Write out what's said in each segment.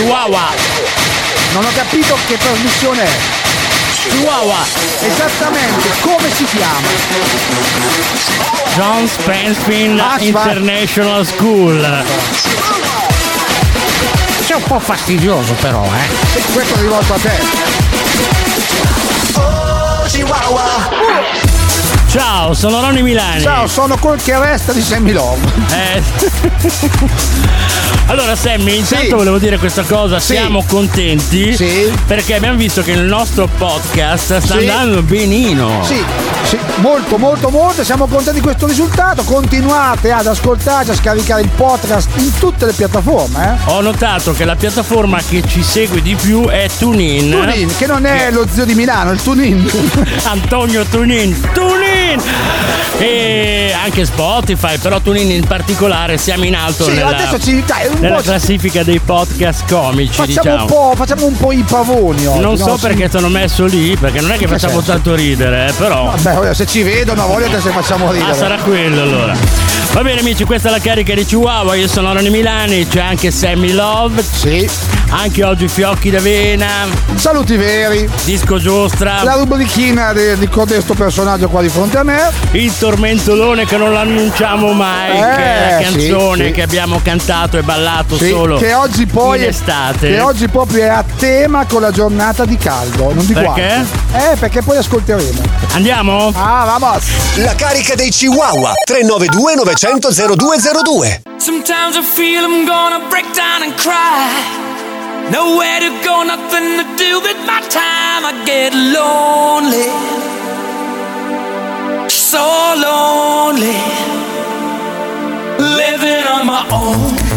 Chihuahua. Non ho capito che trasmissione è. Chihuahua. Esattamente, come si chiama? John Spenspin Ah, va. International School. Sei un po' fastidioso però, eh. Questo è rivolto a te. Ciao, sono Ronny Milani. Ciao, sono quel che resta di Sammy Love. Eh. allora Sammy, intanto Sì. volevo dire questa cosa, Sì. siamo contenti Sì. perché abbiamo visto che il nostro podcast sta andando benino. Sì, sì, molto, molto, molto. Siamo contenti di questo risultato. Continuate ad ascoltarci, a scaricare il podcast in tutte le piattaforme. Eh? Ho notato che la piattaforma che ci segue di più è TuneIn. Tunin, che non è lo zio di Milano, il Tunin. Antonio Tunin. Tunin! E anche Spotify, però Tunin in particolare siamo in alto Sì, nella, adesso ci dai, un nella po' classifica dei podcast comici, facciamo, diciamo. un po', facciamo un po' i pavoni oggi. Non so no? perché ti hanno messo lì, perché non è che facciamo tanto ridere, eh, però. Vabbè, se ci vedono, voglio se facciamo ridere. Ah, sarà quello allora. Va bene amici, questa è la carica di Chihuahua, io sono Ronny Milani, c'è anche Sammy Love, Sì. Anche oggi Fiocchi d'Avena, Saluti veri. Disco Giostra, La rubrichina di, di codesto personaggio qua di fronte a me. il tormentolone che non l'annunciamo mai, Eh, che è la sì, canzone sì. che abbiamo cantato e ballato Sì, solo che oggi poi in è- estate. Che oggi proprio è a tema con la giornata di caldo. Non di Perché? guardia. Eh, perché poi ascolteremo. Andiamo? Ah, vamos. La carica dei Chihuahua 392 900 0202 Sometimes I feel I'm gonna break down and cry. Nowhere to go, nothing to do with my time. I get lonely. So lonely. Living on my own.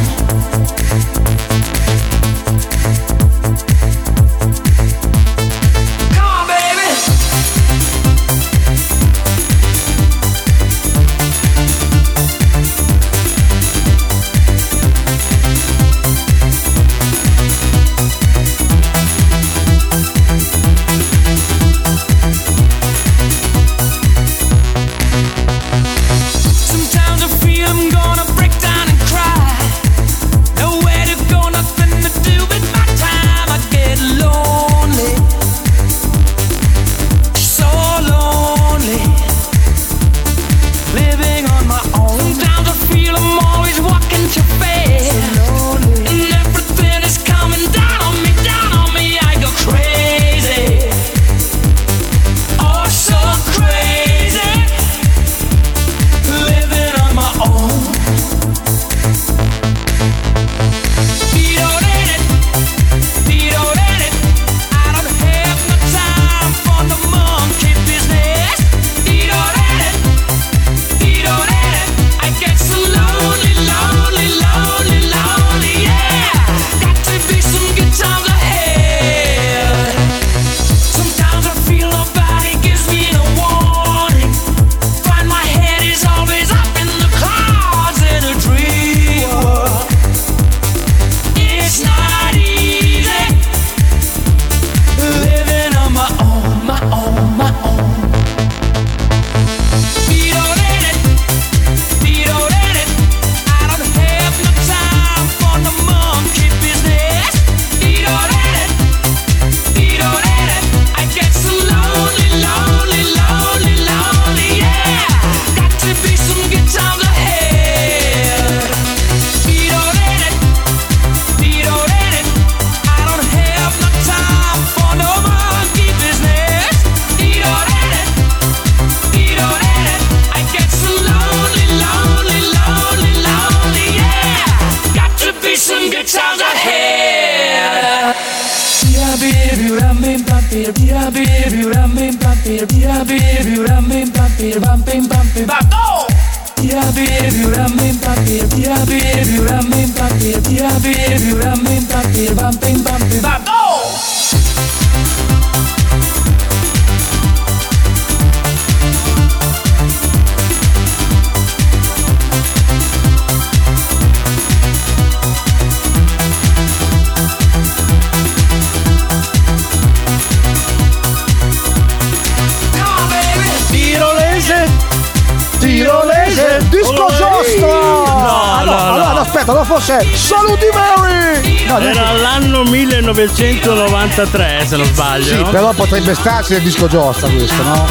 Tirolese, disco giusto! No, Ah, no, no. allora, aspetta, allora forse Saluti Mary! No, Era l'anno 1993, se non sbaglio. Sì, però potrebbe starci nel disco giostra questo, no?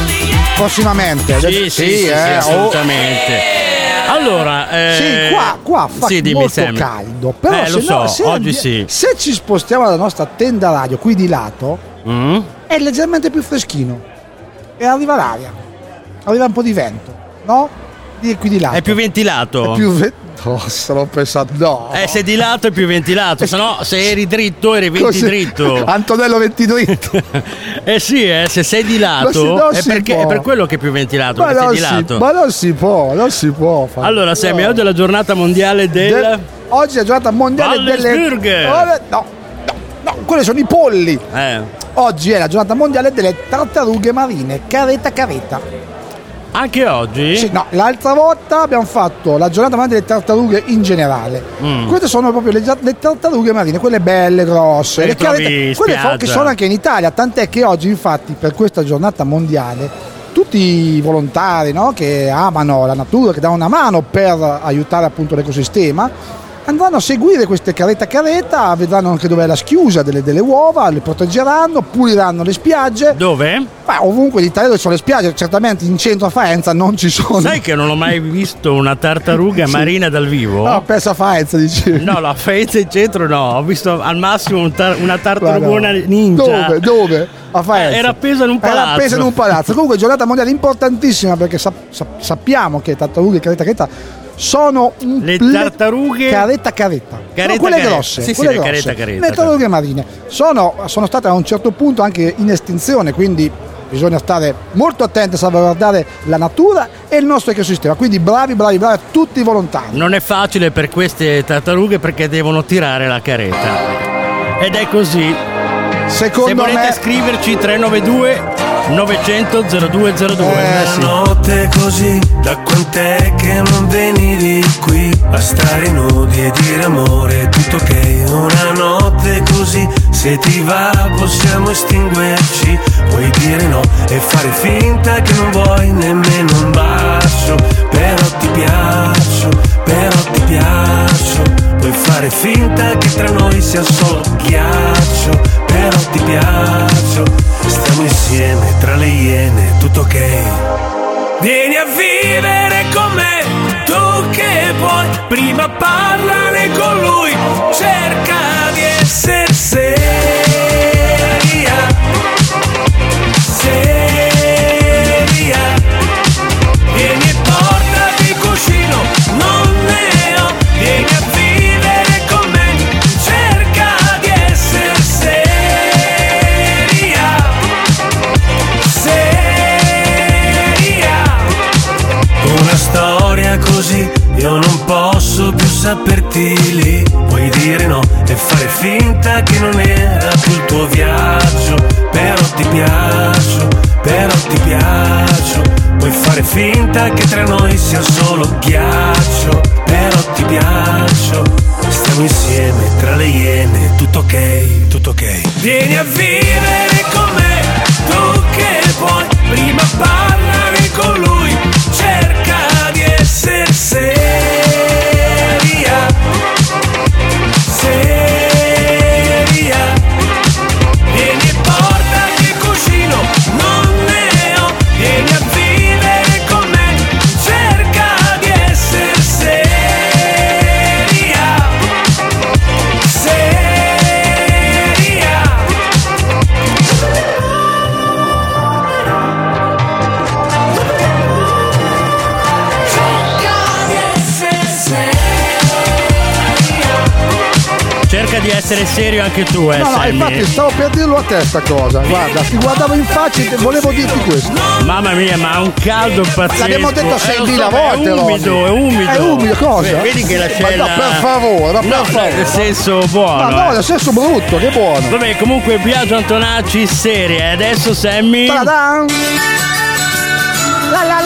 Prossimamente. Sì, sì, sì, sì, eh, oh. assolutamente. Allora, eh, Sì, qua, qua fa sì, dimmi, molto Sammy. caldo. Però Eh, lo se, no- so, se oggi sì. se ci spostiamo dalla nostra tenda radio qui di lato, Mm? è leggermente più freschino. E arriva l'aria. Arriva un po' di vento, no? Di qui di lato. È più ventilato. È più ve- No, stavo pensando. No. Eh, se di lato è più ventilato, se no se eri dritto eri venti Così- dritto. Antonello venti dritto. Eh sì, eh, se sei di lato è, perché, è per quello che è più ventilato, ma, non di si, lato. ma non si può, non si può fare. Allora, Sammy, No. oggi è la giornata mondiale del... Del- Oggi è la giornata mondiale delle No, no, no, quelli sono i polli. Eh, Oggi è la giornata mondiale delle tartarughe marine, careta careta. Anche oggi? Sì, no, l'altra volta abbiamo fatto la giornata mondiale delle tartarughe in generale. Mm. Queste sono proprio le, le tartarughe marine, quelle belle, grosse, Le in quelle fo- che sono anche in Italia, tant'è che oggi infatti per questa giornata mondiale tutti i volontari no, che amano la natura, che danno una mano per aiutare appunto l'ecosistema, andranno a seguire queste careta careta, vedranno anche dov'è la schiusa delle, delle uova, le proteggeranno, puliranno le spiagge. Dove? Beh, ovunque in Italia dove ci sono le spiagge, certamente in centro a Faenza non ci sono. Sai che non ho mai visto una tartaruga Sì. marina dal vivo? No, pensa a Faenza, dici. No, la Faenza in centro no, ho visto al massimo un tar- una tartarugona ninja. Dove? Dove? A Faenza. Era appesa in un Era palazzo. appesa in un palazzo. Comunque, giornata mondiale importantissima perché sap- sap- sappiamo che tartarughe e caretta caretta sono un Le ple- tartarughe- caretta caretta. Caretta no, quelle caretta. grosse. Sì, sì, quelle le grosse. caretta caretta. Le tartarughe marine sono, sono state a un certo punto anche in estinzione, quindi bisogna stare molto attenti a salvaguardare la natura e il nostro ecosistema. Quindi bravi, bravi, bravi a tutti i volontari. Non è facile per queste tartarughe perché devono tirare la careta. Ed è così. Secondo Se volete me scriverci 392 900 0202. Eh, sì. Notte così, da quant'è che non venivi qui a stare nudi e dire amore, tutto ok. Una notte così, se ti va possiamo estinguerci, puoi dire no e fare finta che non vuoi nemmeno un bacio, però ti piaccio, però ti piaccio, puoi fare finta che tra noi sia solo puoi, prima solo ghiaccio. Però ti piaccio. Stiamo insieme tra le iene, tutto ok, tutto ok. Vieni a vivere essere serio anche tu, eh, No, no, Sammy. infatti stavo per dirlo a te sta cosa. Guarda, ti guardavo in faccia e volevo dirti questo. Mamma mia, ma ha un caldo pazzesco. L'abbiamo detto Eh, lo 6.000 so, volte. È umido, Ronny. è umido. È umido, cosa? Vedi che la Ma c'è no, per favore, ma per No, favore. nel senso buono. Ma no, eh. nel senso brutto, che buono. Vabbè, comunque Biagio Antonacci seria. E adesso Sammy. Ta-da! La la.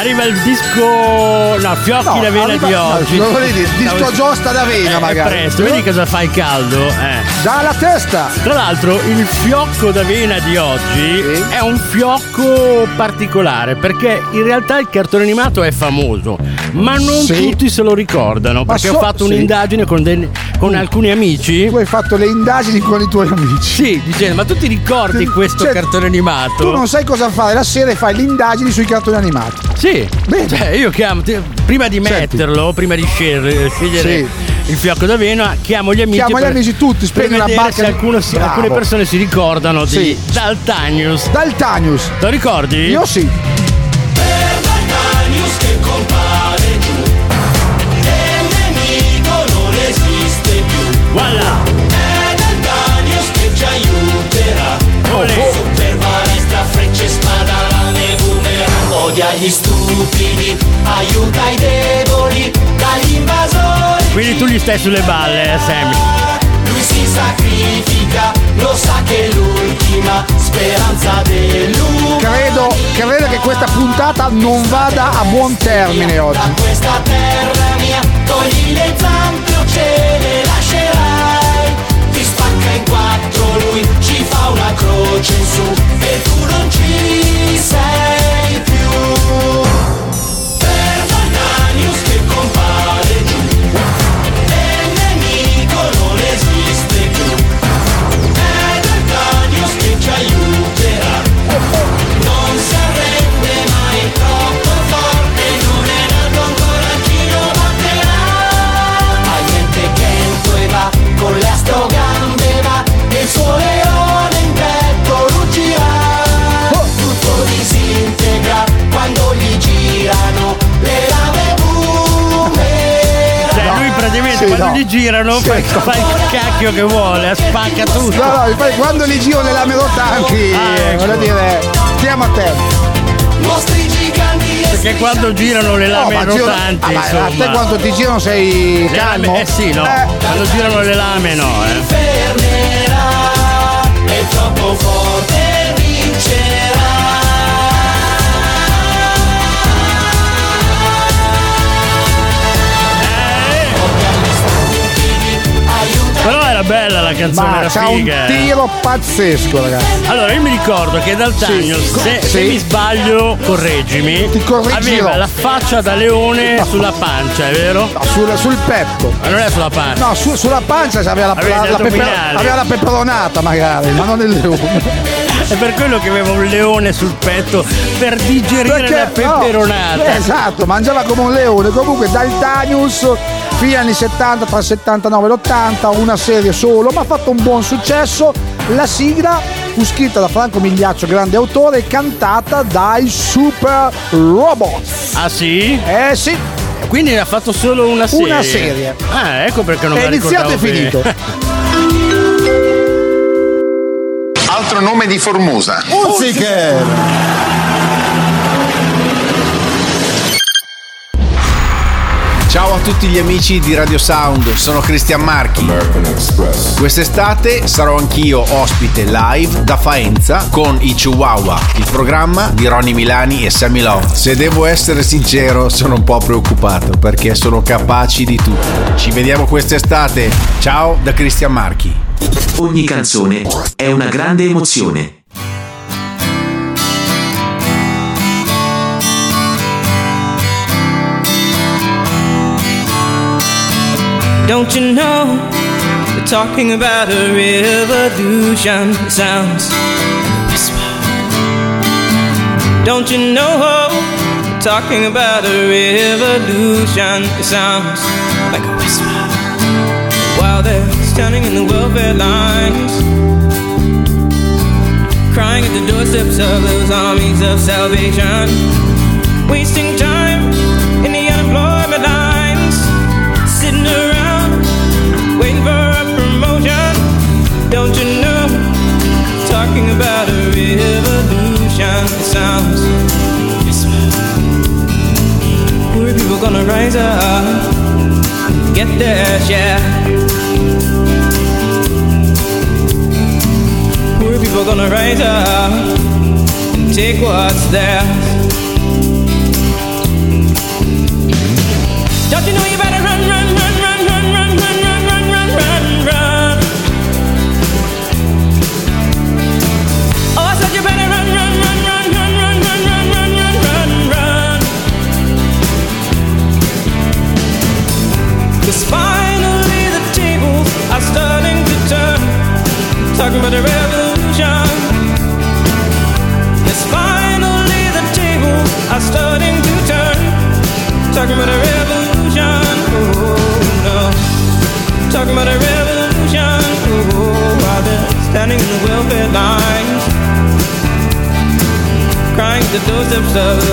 Arriva il disco. No, fiocchi No, d'avena arriva- di no, oggi. non volevi dire, disco Stavo- giostra d'avena, Eh, magari. presto, vedi cosa fa il caldo? Eh. Dalla testa! Tra l'altro il fiocco d'avena di oggi Sì. è un fiocco particolare perché in realtà il cartone animato è famoso, ma non Sì. tutti se lo ricordano perché so- ho fatto sì. un'indagine con, dei- con alcuni amici. Tu hai fatto le indagini con i tuoi amici. Sì, dicendo, ma tu ti ricordi questo Cioè, cartone animato? Tu non sai cosa fare la sera e fai le indagini sui cartoni animati. Sì, Bene. Cioè, io chiamo, prima di Senti. metterlo, prima di scegliere, scegliere il fiocco d'avena, chiamo gli amici. Chiamo gli per- amici tutti, per una vedere barca se di- alcuno si- alcune persone si ricordano di Sì. Daltanius. Daltanius. Te lo ricordi? Io sì. Daltanius che compare giù e il nemico non esiste più Voilà! è Daltanius che ci aiuterà Olè. super balestra frecce spada lame boomerang odia gli stupidi aiuta i deboli dagli invasori Quindi tu gli stai sulle balle, eh, Sammy. lui si sacrifica lo sa che è l'ultima speranza dell'umanità Credo, credo che questa puntata non vada a buon termine oggi. Da questa terra mia togli le zampe o ce le lascerai Ti spacca in quattro lui ci fa una croce in su E tu non ci sei più Per Daltanius che compare no. gli girano Sì, fa, no. fa il cacchio che vuole, spacca tutto. No, no, poi quando li giro le lame rotanti, Ah, ecco. voglio dire, stiamo a te. Mostri giganti Perché quando girano le lame giro- rotanti, ah, ma insomma. a te quanto ti girano sei Le calmo? lame, eh sì, no. Eh, Quando girano le lame, no, eh. Bella la canzone, ma era c'ha un figa. eh. tiro pazzesco, ragazzi. Allora, io mi ricordo che Daltanius, Sì. se, se Sì. mi sbaglio, correggimi, aveva la faccia da leone sulla pancia, è vero? No, sul, sul petto. Ma non è sulla pancia. No, su- sulla pancia aveva la, Aveva la- la pepe- addominali. aveva la peperonata magari, ma non il leone. È per quello che aveva un leone sul petto per digerire la no, peperonata. esatto, mangiava come un leone. Comunque Daltanius, fine anni 70, tra il 79 e l'80, una serie solo, ma ha fatto un buon successo. La sigla fu scritta da Franco Migliaccio, grande autore, e cantata dai Super Robots. Ah sì? Eh sì, Quindi ha fatto solo una serie. Una serie. Ah, ecco perché non è iniziato e finito. Altro nome di Formosa. Ciao a tutti gli amici di Radio Sound, sono Cristian Marchi. Quest'estate sarò anch'io ospite live da Faenza con i Chihuahua, il programma di Ronny Milani e Sammy Love. Se devo essere sincero, sono un po' preoccupato perché sono capaci di tutto. Ci vediamo quest'estate. Ciao da Cristian Marchi. Ogni canzone è una grande emozione. Don't you know they're talking about a revolution? It sounds like a whisper. Don't you know they're talking about a revolution? It sounds like a whisper. While they're standing in the welfare lines, crying at the doorsteps of those armies of salvation, wasting time Talking about a revolution. It sounds. Poor people gonna rise up, get their share. Poor people gonna rise up and take what's theirs. Of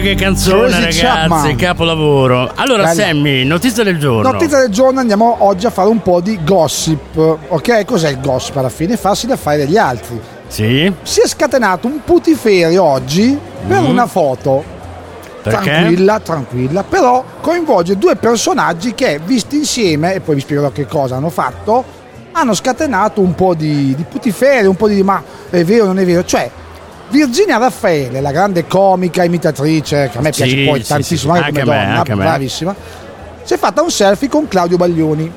Che canzone Tracy ragazzi, Chapman. capolavoro. Allora Bella. Sammy, notizia del giorno. Notizia del giorno andiamo oggi a fare un po' di gossip. Ok, cos'è il gossip alla fine? Farsi gli affari degli altri. Sì? Si è scatenato un putiferio oggi per Mm. una foto. Perché? Tranquilla, tranquilla, però coinvolge due personaggi che visti insieme, e poi vi spiegherò che cosa hanno fatto, hanno scatenato un po' di, di putiferio, un po' di ma è vero o non è vero. Cioè, Virginia Raffaele, la grande comica imitatrice, che a me Sì, piace poi sì, tantissimo sì, anche Anche come me, donna, anche a me. bravissima, si è fatta un selfie con Claudio Baglioni.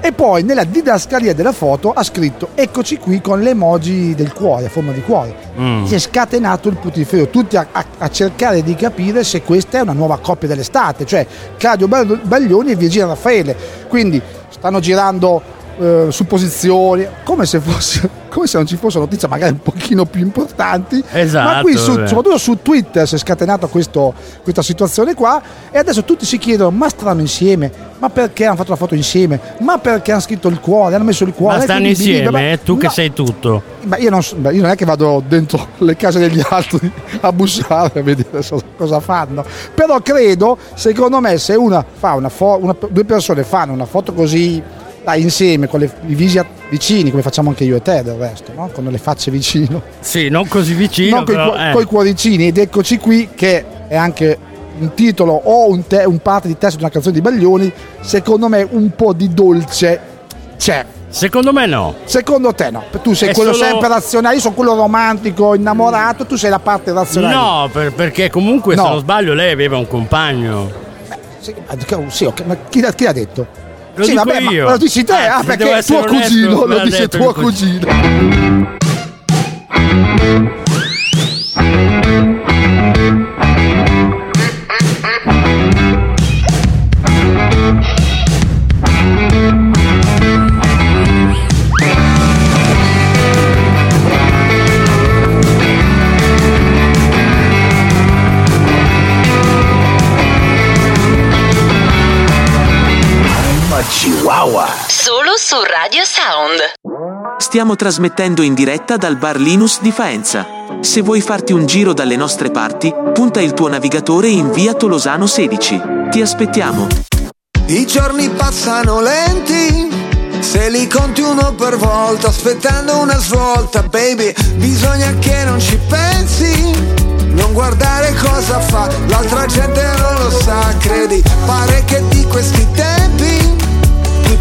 E poi nella didascalia della foto ha scritto eccoci qui con le emoji del cuore, a forma di cuore. Mm. Si è scatenato il putiferio, tutti a, a- a cercare di capire se questa è una nuova coppia dell'estate, cioè Claudio Baglioni e Virginia Raffaele. Quindi stanno girando eh, supposizioni, come se, fosse, come se non ci fossero notizie magari un pochino più importanti. Esatto, Ma qui su- vabbè. soprattutto su Twitter si è scatenata questo- questa situazione qua e adesso tutti si chiedono ma staranno insieme? Ma perché hanno fatto la foto insieme? Ma perché hanno scritto il cuore? Hanno messo il cuore? Ma stanno Quindi, insieme, ma- eh? tu che no, sei tutto. ma io non, beh, io non è che vado dentro le case degli altri a bussare a vedere cosa fanno. Però credo, secondo me, se una fa una fo- una- due persone fanno una foto così dai, insieme, con le, i visi vicini, come facciamo anche io e te del resto, no? con le facce vicino, Sì, non così vicino, non coi, però, eh. coi cuoricini. Ed eccoci qui, che è anche un titolo o un, te- un parte di testo di una canzone di Baglioni. Secondo me, un po' di dolce c'è. Secondo me no. Secondo te no? Tu sei È quello solo- sempre razionale, io sono quello romantico, innamorato, tu sei la parte razionale. No, per- perché comunque No. se non sbaglio lei aveva un compagno. Sì, ma- sì, ok, ma chi, chi l'ha detto? Lo sì, vabbè, io. ma lo dici te, Ah, ah, perché è tuo onesto, cugino, lo dice tuo cugino. Sound. Stiamo trasmettendo in diretta dal Bar Linus di Faenza. Se vuoi farti un giro dalle nostre parti, punta il tuo navigatore in via Tolosano 16. Ti aspettiamo. I giorni passano lenti, se li conti uno per volta, aspettando una svolta, baby, bisogna che non ci pensi. Non guardare cosa fa, l'altra gente non lo sa, credi, pare che di questi tempi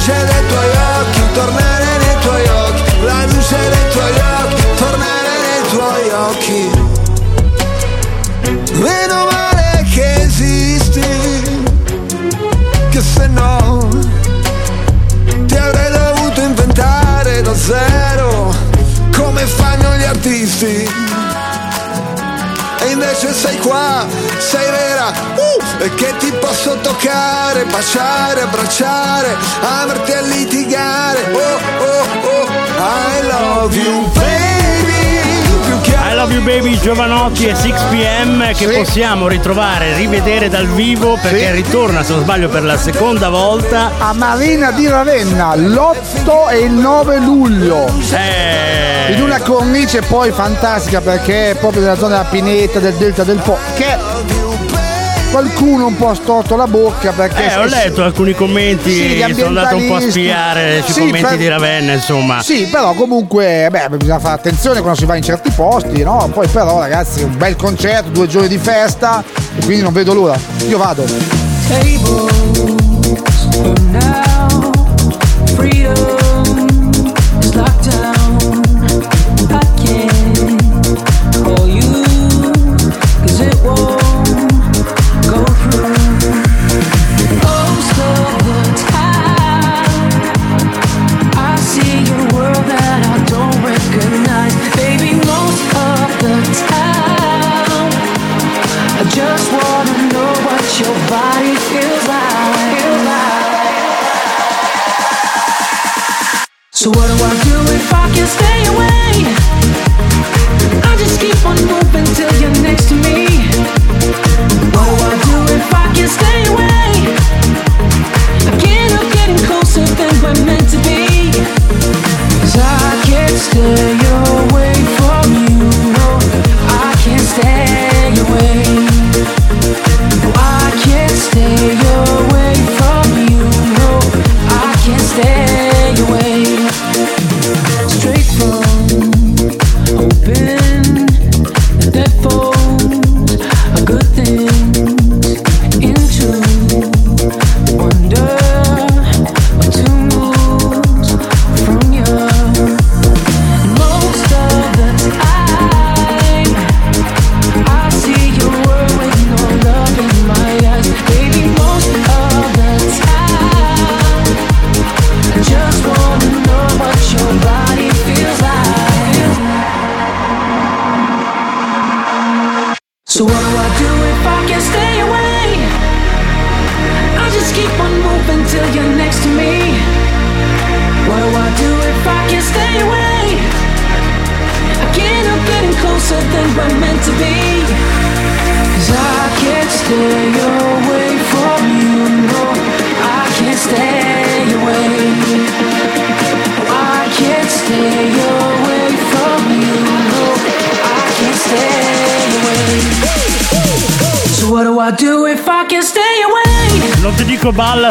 luce dei tuoi occhi, tornare nei tuoi occhi, la luce dei tuoi occhi, tornare nei tuoi occhi. Meno male che esisti, che se no ti avrei dovuto inventare da zero, come fanno gli artisti. Invece sei qua, sei vera, uh, e che ti posso toccare, baciare, abbracciare, amarti a litigare. Oh, oh, oh, I love you, baby. I Love You Baby Giovanotti e 6pm che possiamo ritrovare, rivedere dal vivo perché ritorna se non sbaglio per la seconda volta a Marina di Ravenna l'8 e il 9 luglio Eh. in una cornice poi fantastica perché è proprio nella zona della Pineta del Delta del Po che qualcuno un po' ha storto la bocca perché Eh, ho letto alcuni commenti, Sì, sono andato un po' a spiare sui Sì, commenti per- di Ravenna, insomma. Sì, però comunque beh, bisogna fare attenzione quando si va in certi posti, no? Poi però ragazzi, un bel concerto, due giorni di festa e quindi non vedo l'ora. Io vado. Just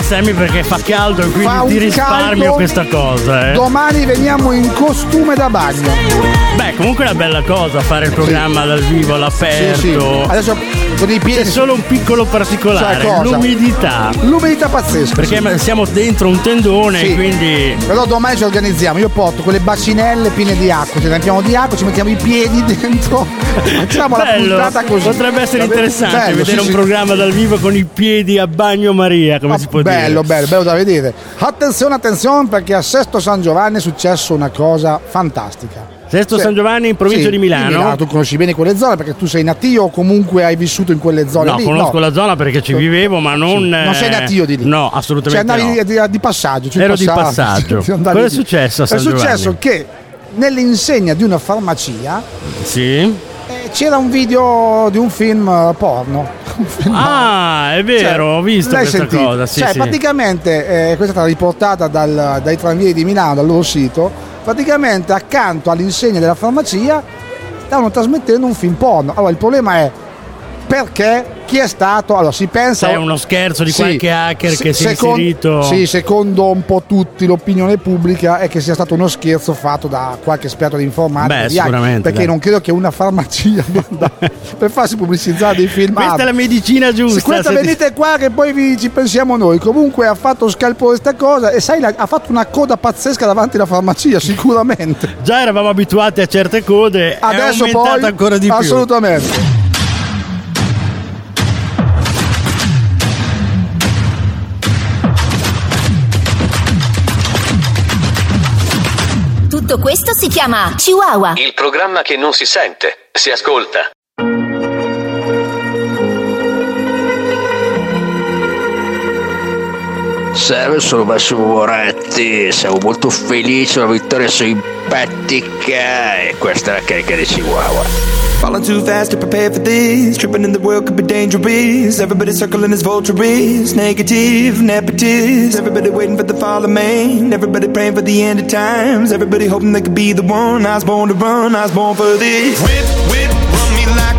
Sammy perché fa caldo e quindi ti risparmio caldo. questa cosa, eh. Domani veniamo in costume da bagno. Beh, comunque è una bella cosa fare il programma dal vivo all'aperto. Sì, sì. Adesso con i piedi. C'è solo un piccolo particolare, cosa? l'umidità. L'umidità pazzesca. Perché siamo dentro un tendone, Sì. quindi. Però domani ci organizziamo, io porto quelle bacinelle piene di acqua, ci riempiamo di acqua, ci mettiamo i piedi dentro, facciamo la Bello, puntata così. potrebbe essere interessante Bello, vedere sì, un sì. programma dal vivo con i piedi a bagno Maria. eh, come si può bello, dire. bello, bello da vedere. Attenzione, attenzione, perché a Sesto San Giovanni è successo una cosa fantastica. Sesto Sì. San Giovanni in provincia Sì, di Milano. Tu conosci bene quelle zone perché tu sei natio o comunque hai vissuto in quelle zone No, lì? conosco la zona perché ci vivevo, ma non. Sì. Non sei eh, natio di lì? No, Cioè assolutamente andavi no. di, di- di passaggio. cioè Ero di passaggio. Cosa è successo a San È successo Giovanni? che nell'insegna di una farmacia Sì. eh, c'era un video di un film eh, porno. Un film Ah, è vero, Cioè, ho visto questa sentito? cosa. Sì, cioè, sì. praticamente eh, questa è stata riportata dal- dai tranvieri di Milano, dal loro sito. Praticamente accanto all'insegna della farmacia stavano trasmettendo un film porno. Allora il problema è perché chi è stato? Allora si pensa. C'è uno scherzo di Sì, qualche hacker se- che si è secon- inserito. Sì, secondo un po' tutti l'opinione pubblica è che sia stato uno scherzo fatto da qualche esperto di informatica. Beh, di sicuramente, Perché dai. non credo che una farmacia per farsi pubblicizzare dei film. Questa Ah, è la medicina giusta. questa venite qua che poi vi- ci pensiamo noi. Comunque ha fatto scalpore sta cosa e sai, la- ha fatto una coda pazzesca davanti alla farmacia, sicuramente. Già eravamo abituati a certe code, Adesso è poi ancora di più. assolutamente. Tutto questo si chiama Chihuahua. Il programma che non si sente, si ascolta. Salve, sono Massimo Moretti, siamo molto felici della vittoria simpatica e questa è la carica di Chihuahua. Falling too fast to prepare for this. Tripping in the world could be dangerous. Everybody circling as vultures. Negative, nepotist. Everybody waiting for the fall of man. Everybody praying for the end of times. Everybody hoping they could be the one. I was born to run. I was born for this. Whip, whip, run me like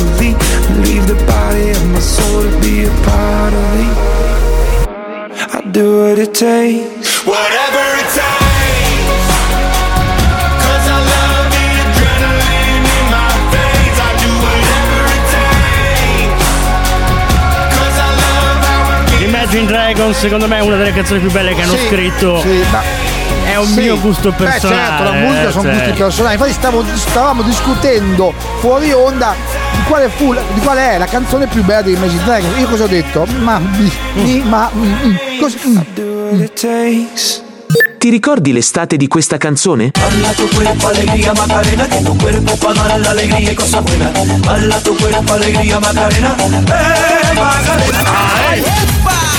And leave the body of my soul to be a part of me. I do what it takes. Whatever it takes. Cause I love the adrenaline in my veins. I do whatever it takes. Cause I love how it Imagine Dragons, secondo me, è una delle canzoni più belle che hanno Sì, scritto. sì, ma- È un Sì. mio gusto Beh, personale. certo, la musica sono cioè. gusti personali. Infatti stavo- stavamo discutendo fuori onda quale, fu, di qual è la canzone più bella dei Imagine Dragons. Io cosa ho detto? Ma, mi, mi- ma, mm, mm, così, mm. takes. Ti ricordi l'estate di questa canzone? Bala tu cuerpo, alegría, Macarena, que tu cuerpo para dar la alegría y cosas buenas. Bala tu cuerpo, alegría, Macarena, eh, Macarena. Ay. Un,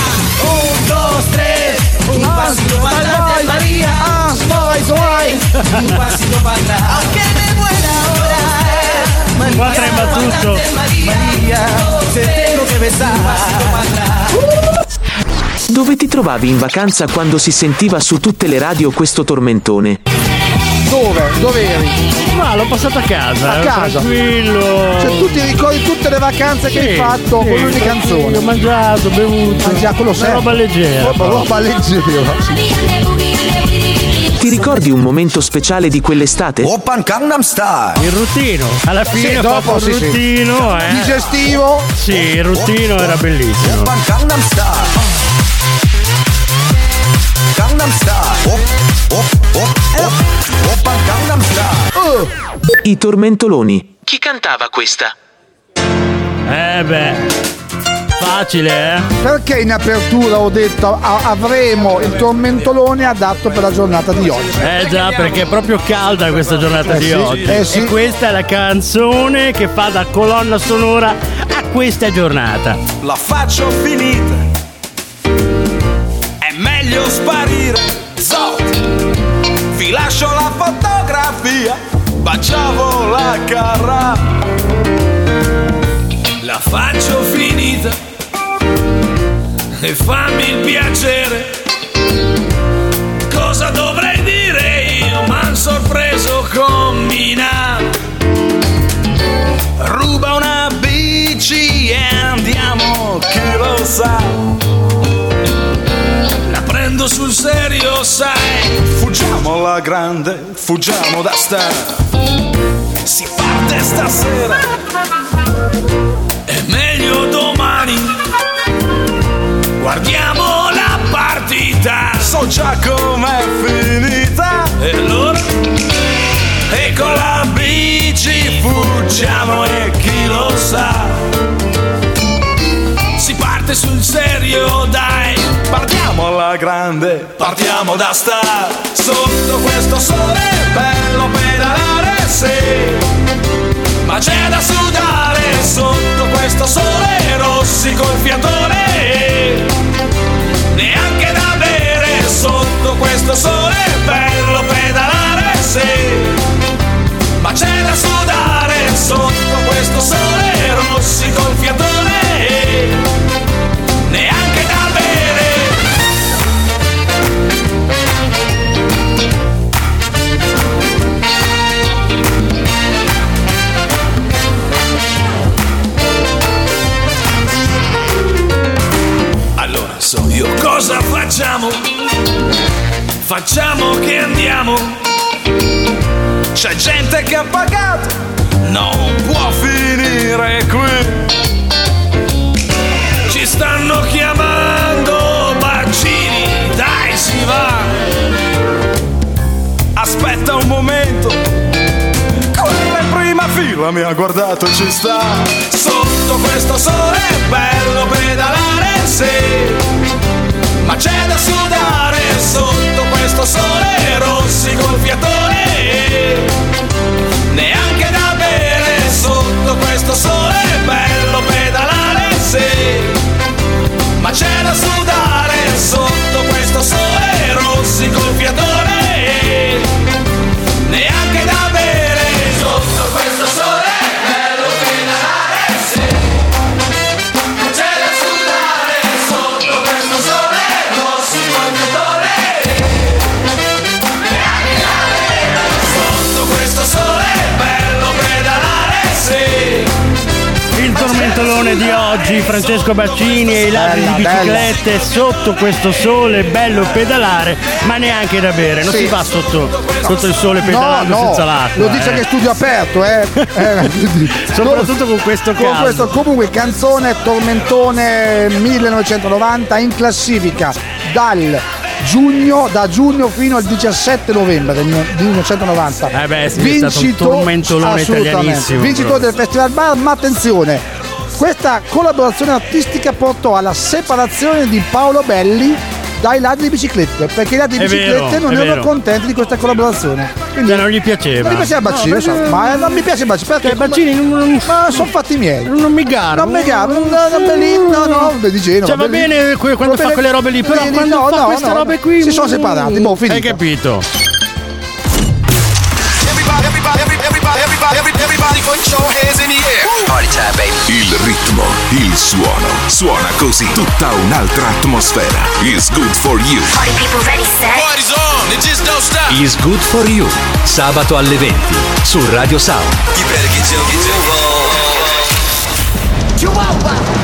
atrás. Dove ti trovavi in vacanza quando si sentiva su tutte le radio questo tormentone? Dove? Dove eri? Ma l'ho passato a casa. A eh, casa. Tranquillo. Cioè tu ti ricordi tutte le vacanze che Sì, hai fatto sì, con l'unica tranquillo, canzone? Ho mangiato, bevuto. Mangiato, quello Una sempre. roba leggera. Roba, roba leggera. Ti ricordi un momento speciale di quell'estate? Open Gangnam Style. Il ruttino. Alla fine Sì, dopo, il sì, sì. ruttino, eh. Digestivo. Sì, il ruttino era bellissimo. Open Gangnam Style. Gangnam Style. Op, op, op, op. Open Gangnam Style. I tormentoloni. Chi cantava questa? Eh beh. Facile, eh? Perché in apertura ho detto a- avremo il tormentolone adatto per la giornata di oggi? Eh già, perché è proprio calda questa giornata Eh di sì, oggi. eh sì. E questa è la canzone che fa da colonna sonora a questa giornata. La faccio finita. È meglio sparire. Zot. Vi lascio la fotografia. Baciavo la carra. La faccio finita. E fammi il piacere. Cosa dovrei dire io? M'han sorpreso con Mina. Ruba una bici e andiamo, chi lo sa. La prendo sul serio, sai. Fuggiamo alla grande, fuggiamo da star. Si parte stasera. È meglio domani. Guardiamo la partita. So già com'è finita. E allora? E con la bici fuggiamo e chi lo sa. Si parte sul serio dai. Partiamo alla grande, partiamo da star Sotto questo sole bello pedalare sì. Ma c'è da sudare. Sotto questo sole Rossi col fiatone guardato ci sta. Oggi, Francesco Baccini e i ladri Bella, di biciclette sotto questo sole bello pedalare, ma neanche da bere, non Sì. si va sotto, sotto il sole No, pedalando no, senza l'acqua. lo dice eh. che studio aperto, eh. Eh, Soprattutto con questo con caldo. questo comunque canzone Tormentone 1990 in classifica dal giugno da giugno fino al 17 novembre del mil- 1990 Eh beh, sì, è stato un tormentolone assolutamente. italianissimo, vincitore del Festival Bar ma attenzione questa collaborazione artistica portò alla separazione di Paolo Belli dai ladri di biciclette perché i ladri di È vero, biciclette non erano vero. contenti di questa collaborazione quindi Cioè, non gli piaceva. non mi piaceva Baccini, No, so, ma non mi piace Baccini perché Cioè, Baccini non, ma sono fatti miei. non mi gara. Non mi gara, non, non Bellini, no, no, beh, di Genova. Cioè, va bene quando fa quelle robe lì, però quando no, fa no, queste robe qui. Si sono separati, boh, finita. Hai capito? Il ritmo, il suono. Suona così tutta un'altra atmosfera. Is good for you. Party people ready, set. Party's on. It just don't stop. Is Good For You, sabato alle 20 su Radio Sound. You better get your, get your Chihuahua.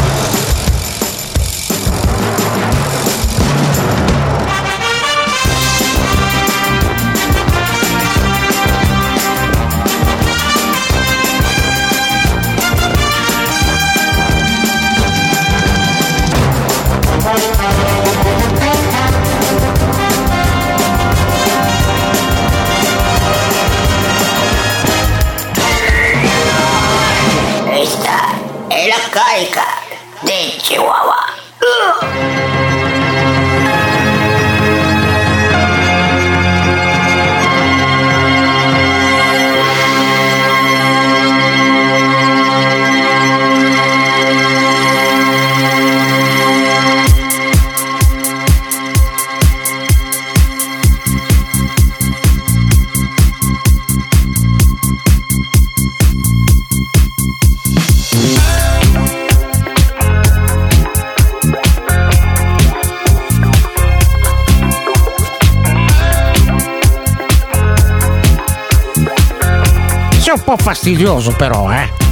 Fastidioso però, eh.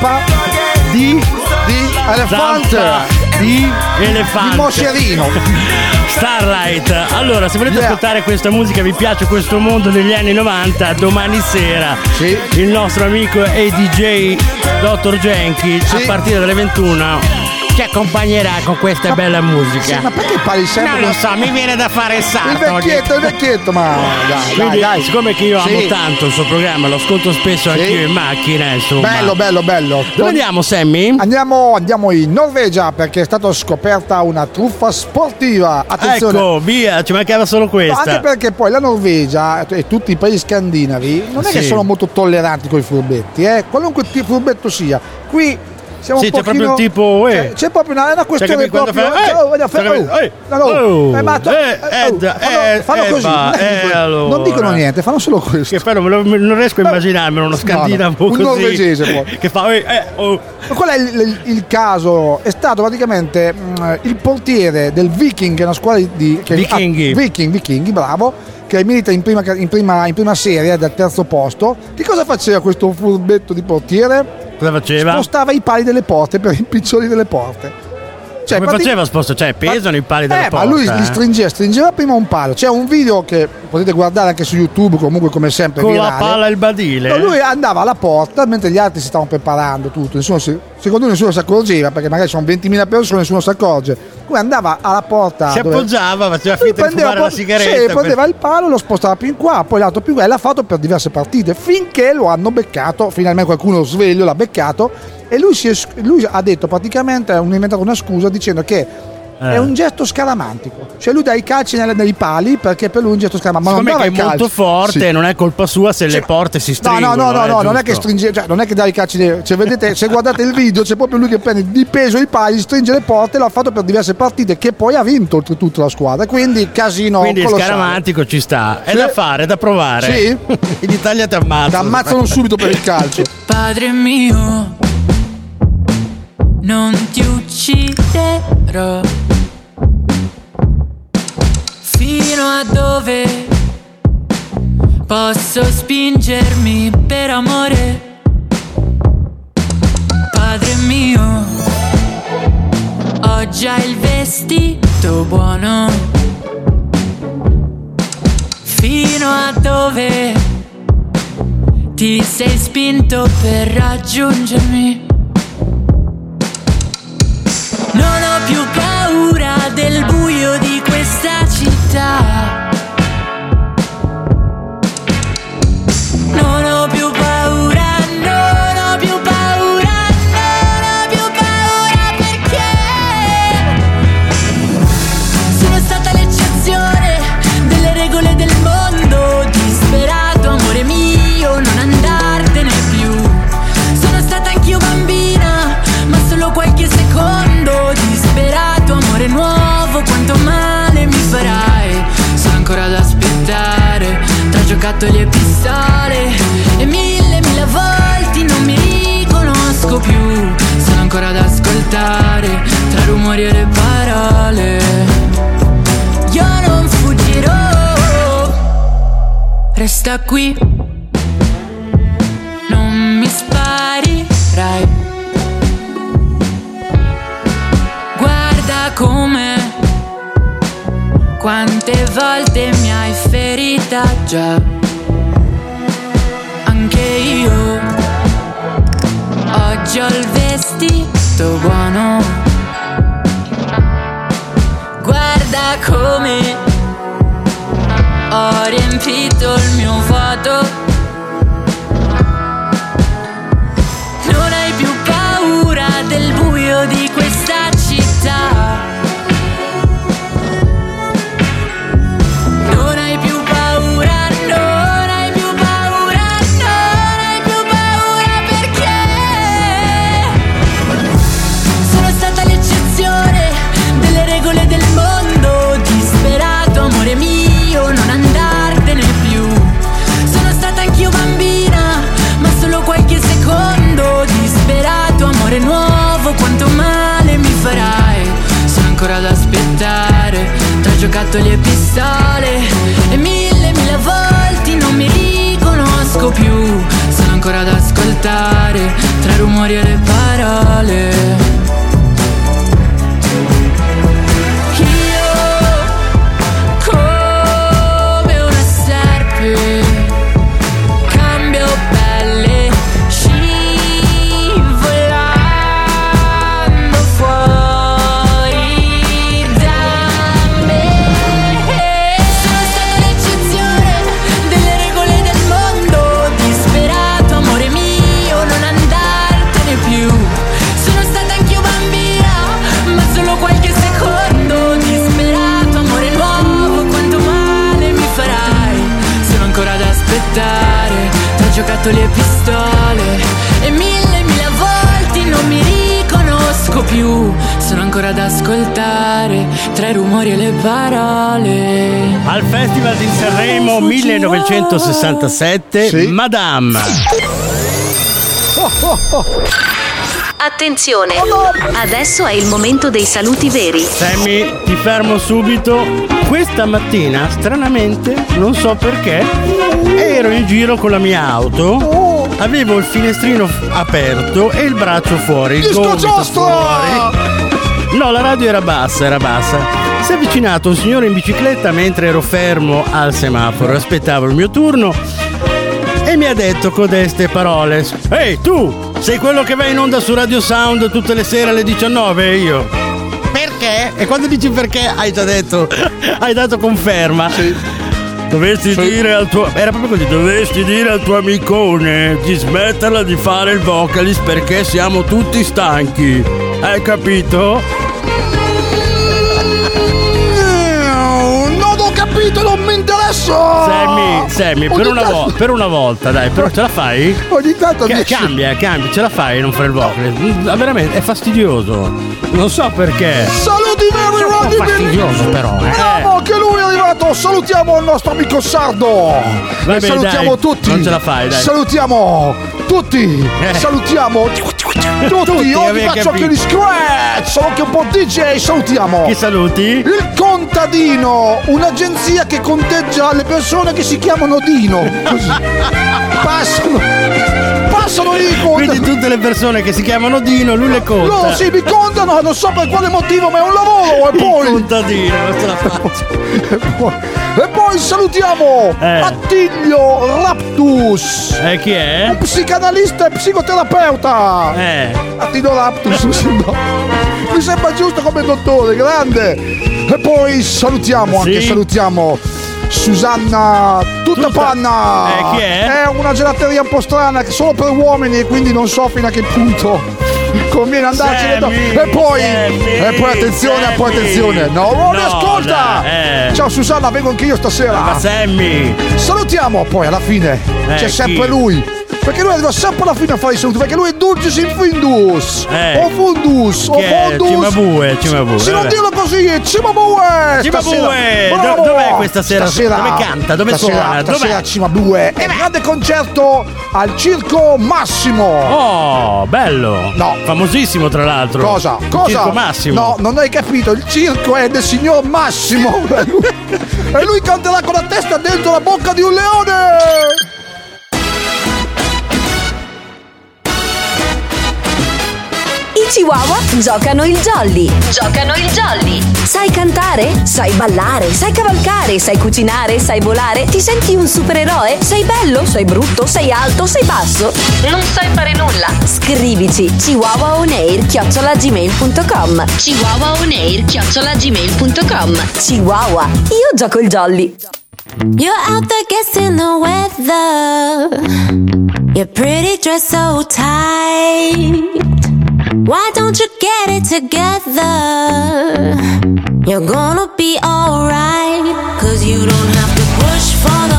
Zampa di, di elefante. Di elefante. Di moscerino. Starlight. Allora, se volete ascoltare questa musica, vi piace questo mondo degli anni 90, domani sera il nostro amico e DJ Dr. Genki a partire dalle 21 ci accompagnerà con questa bella musica. Sì, ma perché parli sempre Non lo so, mi viene da fare il Il sarto. vecchietto, il vecchietto, ma dai, Quindi, dai, dai. siccome che io amo Sì. tanto il suo programma, lo ascolto spesso Sì. anch'io in macchina, insomma. Bello, bello, bello. Dove andiamo, Sammy? Andiamo, andiamo in Norvegia perché è stata scoperta una truffa sportiva. Attenzione. Ecco, via, ci mancava solo questa. anche perché poi la Norvegia e tutti i paesi scandinavi non è che Sì. sono molto tolleranti con i furbetti, eh? qualunque tipo furbetto sia. Qui siamo Sì, c'è proprio il tipo, eh. c'è proprio una, una questione Cioè, quando proprio. fa, eh, oh, voglio fare- oh, eh, oh, eh, ma to- eh, eh, oh, Ed, fanno, eh, fanno eh, così, non, eh, allora. dicono niente, fanno solo questo. Che però non riesco a immaginarmelo uno scandinavo no, un così. norvegese poi. Che fa, eh, eh, oh. Ma Qual è il, il- il caso? È stato praticamente mh, il portiere del Viking, che è una squadra di. Che, Vichinghi. ah, Viking, Vichinghi, bravo. Che milita in prima, in prima- in prima serie dal terzo posto. Che cosa faceva questo furbetto di portiere? Cosa faceva? Spostava i pali delle porte per i piccioli delle porte. Cioè, Come faceva sposto? Cioè, pesano i pali della eh, porta. ma lui eh? li stringeva, stringeva prima un palo. C'è un video che potete guardare anche su YouTube, comunque come sempre. Con la virale. pala e il badile. No, lui andava alla porta mentre gli altri si stavano preparando tutto. Nessuno si- secondo lui nessuno si accorgeva perché magari sono 20.000 persone, nessuno si accorge. Lui andava alla porta. Si appoggiava, faceva finta di fumare la proprio- sigaretta. Sì, prendeva il palo, lo spostava più in qua, poi l'altro più in qua e l'ha fatto per diverse partite finché lo hanno beccato. Finalmente qualcuno sveglio l'ha beccato. E lui, si è lui ha detto praticamente, ha inventato una scusa dicendo che Eh. è un gesto scaramantico. Cioè lui dà i calci nelle- nei pali perché per lui è un gesto scaramantico. Ma non è molto forte, Sì. non è colpa sua se le porte si No, stringono. no, no, no, eh, no, non è che stringe, cioè, non è che dà i calci nei- cioè, vedete, se guardate il video c'è proprio lui che prende di peso i pali, stringe le porte, l'ha fatto per diverse partite che poi ha vinto oltretutto la squadra. Quindi casino Quindi colossale. scaramantico ci sta. È Sì. da fare, è da provare. Sì? In Italia ti ammazzano. Ti ammazzano subito per il calcio. Padre mio, non ti ucciderò. Fino a dove posso spingermi per amore? Padre mio, ho già il vestito buono. Fino a dove ti sei spinto per raggiungermi. Del buio di questa città. Giocattoli e pistole. E mille, mille volti non mi riconosco più. Sono ancora ad ascoltare, tra rumori e le parole. Io non fuggirò, resta qui, non mi sparirai. Guarda come, quante volte mi hai ferita già. Ho il vestito buono. Guarda come ho riempito il mio vuoto. Non hai più paura del buio di questa città. Giocattoli e pistole. E mille, mille volte non mi riconosco più. Sono ancora ad ascoltare, tra rumori e le parole. Aspettare, tra giocattoli e pistole. E mille, mille volte non mi più, sono ancora ad ascoltare tra i rumori e le parole. Al Festival di Sanremo 1967, Madame. Attenzione, adesso è il momento dei saluti veri. Sammy, ti fermo subito. Questa mattina, stranamente, non so perché, ero in giro con la mia auto. Avevo il finestrino aperto e il braccio fuori. Il Disco gomito giostra! fuori. No, la radio era bassa, era bassa. Si è avvicinato un signore in bicicletta mentre ero fermo al semaforo. Aspettavo il mio turno e mi ha detto codeste parole. Ehi, tu! Sei quello che va in onda su Radio Sound tutte le sere alle 19? E io. Perché? E quando dici perché hai già detto, hai dato conferma. Dovresti dire al tuo. Era proprio così, dovresti dire al tuo amicone di smetterla di fare il vocalist perché siamo tutti stanchi. Hai capito? Interessa! Sammy, Sammy, per una, vo- per una volta, dai, però ce la fai? Ogni tanto Ca- cambia, cambia, ce la fai a non fare il vocalist? Mm, Veramente, è fastidioso. Non so perché. Saluti È po' Roddy fastidioso, però, eh. Bravo, anche lui è arrivato. Salutiamo il nostro amico sardo. Vabbè, salutiamo dai, tutti. non ce la fai, dai. Salutiamo tutti. Eh. Salutiamo tutti. Tutti, Oggi faccio anche gli scratch. Sono anche un po' DJ. Salutiamo. Chi saluti? Il contadino, un'agenzia che conteggia le persone che si chiamano Dino. Così. Passano. Lì i Quindi tutte le persone che si chiamano Dino, lui le conta. Loro sì, mi contano, non so per quale motivo, ma è un lavoro. E poi. Il contadino, ce la faccio. E poi, e poi salutiamo Eh. Attilio Raptus, Eh, chi è? psicanalista e psicoterapeuta. Eh. Attilio Raptus mi sembra, mi sembra giusto come dottore, grande. E poi salutiamo, anche Sì. salutiamo Susanna Tutta, Panna. Eh, chi è? È una gelateria un po' strana che è solo per uomini quindi non so fino a che punto conviene andarci. Sammy, e poi, Sammy, e poi attenzione, poi Sammy. attenzione. No, non No, ascolta. eh. Ciao Susanna, vengo anche io stasera. Ma Sammy! Salutiamo poi alla fine. Eh, C'è chi? sempre lui. Perché lui arriva sempre alla fine a fare i saluti. Perché lui è Dulcis in Findus. Eh. O Fundus. O? Fondus. Cimabue, Cimabue, Sì, non dirlo così. è Cimabue. Cimabue! Do- dov'è questa sera? Stasera- Dove canta? Dove stasera, suona? Dov'è? Stasera Cimabue. È un grande concerto al Circo Massimo. Oh, bello! No. Famosissimo, tra l'altro. Cosa? Il Cosa? Circo Massimo. No, non hai capito. Il circo è del signor Massimo. e lui canterà con la testa dentro la bocca di un leone. Chihuahua giocano il jolly. Giocano il jolly. Sai cantare? Sai ballare? Sai cavalcare? Sai cucinare? Sai volare? Ti senti un supereroe? Sei bello? Sei brutto? Sei alto? Sei basso? Non sai fare nulla. Scrivici chihuahuaonair chiocciolagmail.com Chihuahuaonair chiocciolagmail.com Chihuahua, io gioco il jolly. You're out there guessing the weather. Your pretty dress so tight. Why don't you get it together? You're gonna be alright. Cause you don't have to push for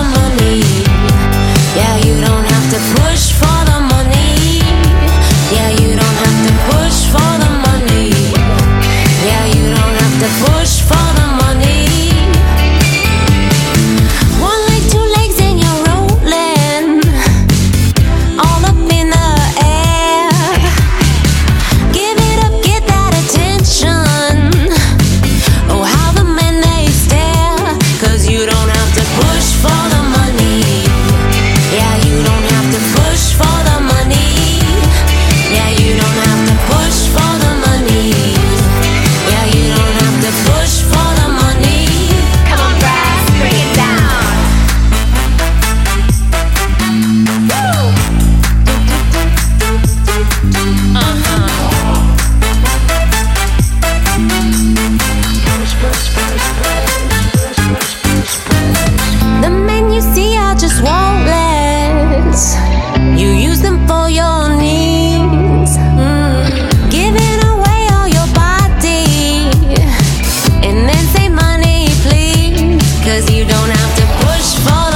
push forward.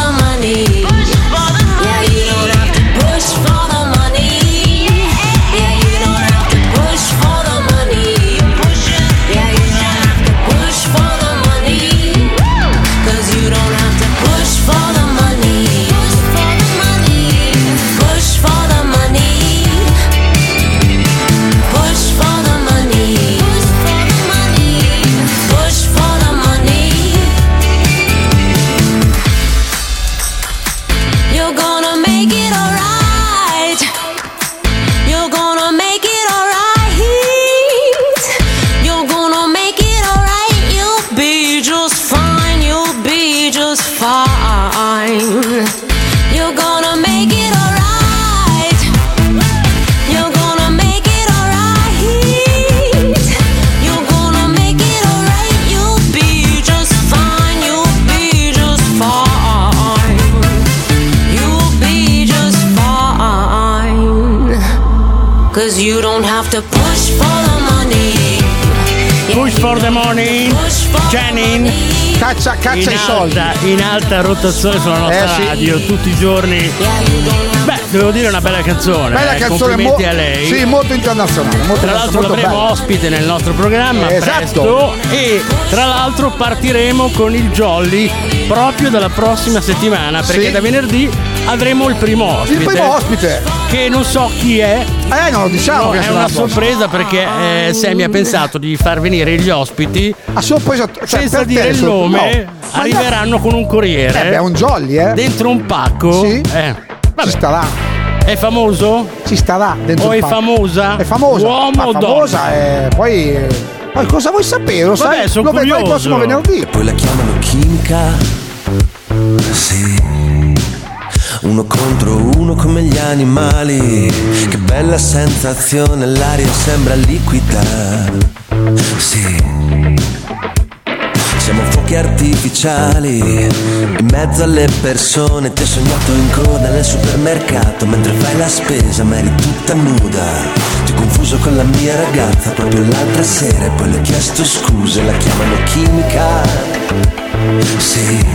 Caccia, caccia in i soldi. alta, in alta rotazione sulla nostra Eh, sì. radio tutti i giorni. Beh, devo dire una bella canzone. Bella eh, canzone, mo- complimenti a lei. Sì, molto internazionale. Molto Tra l'altro molto l'avremo bella. ospite nel nostro programma Esatto. presto e tra l'altro partiremo con il Jolly proprio dalla prossima settimana perché Sì. da venerdì avremo il primo ospite. Il primo ospite. Che non so chi è. Eh, non lo diciamo. No, che è una sorpresa perché eh, Sammy ha pensato di far venire gli ospiti A sorpresa, cioè, senza dire il nome. no. Arriveranno con un corriere. Eh, beh, è un jolly, eh. Dentro un pacco. Sì. Eh, Ci starà. È famoso? Ci starà dentro O il è pacco. famosa? È famosa. Uomo o famosa donna? è. Poi. eh, Poi cosa vuoi sapere? Lo Vabbè, sai? sono Lo vedrai il prossimo venerdì. Poi la chiamano chimica. Sì. Uno contro uno come gli animali. Che bella sensazione, l'aria sembra liquida. Sì. Siamo fuochi artificiali in mezzo alle persone. Ti ho sognato in coda nel supermercato mentre fai la spesa, ma eri tutta nuda. Ti ho confuso con la mia ragazza proprio l'altra sera e poi le ho chiesto scuse. La chiamano chimica. Sì.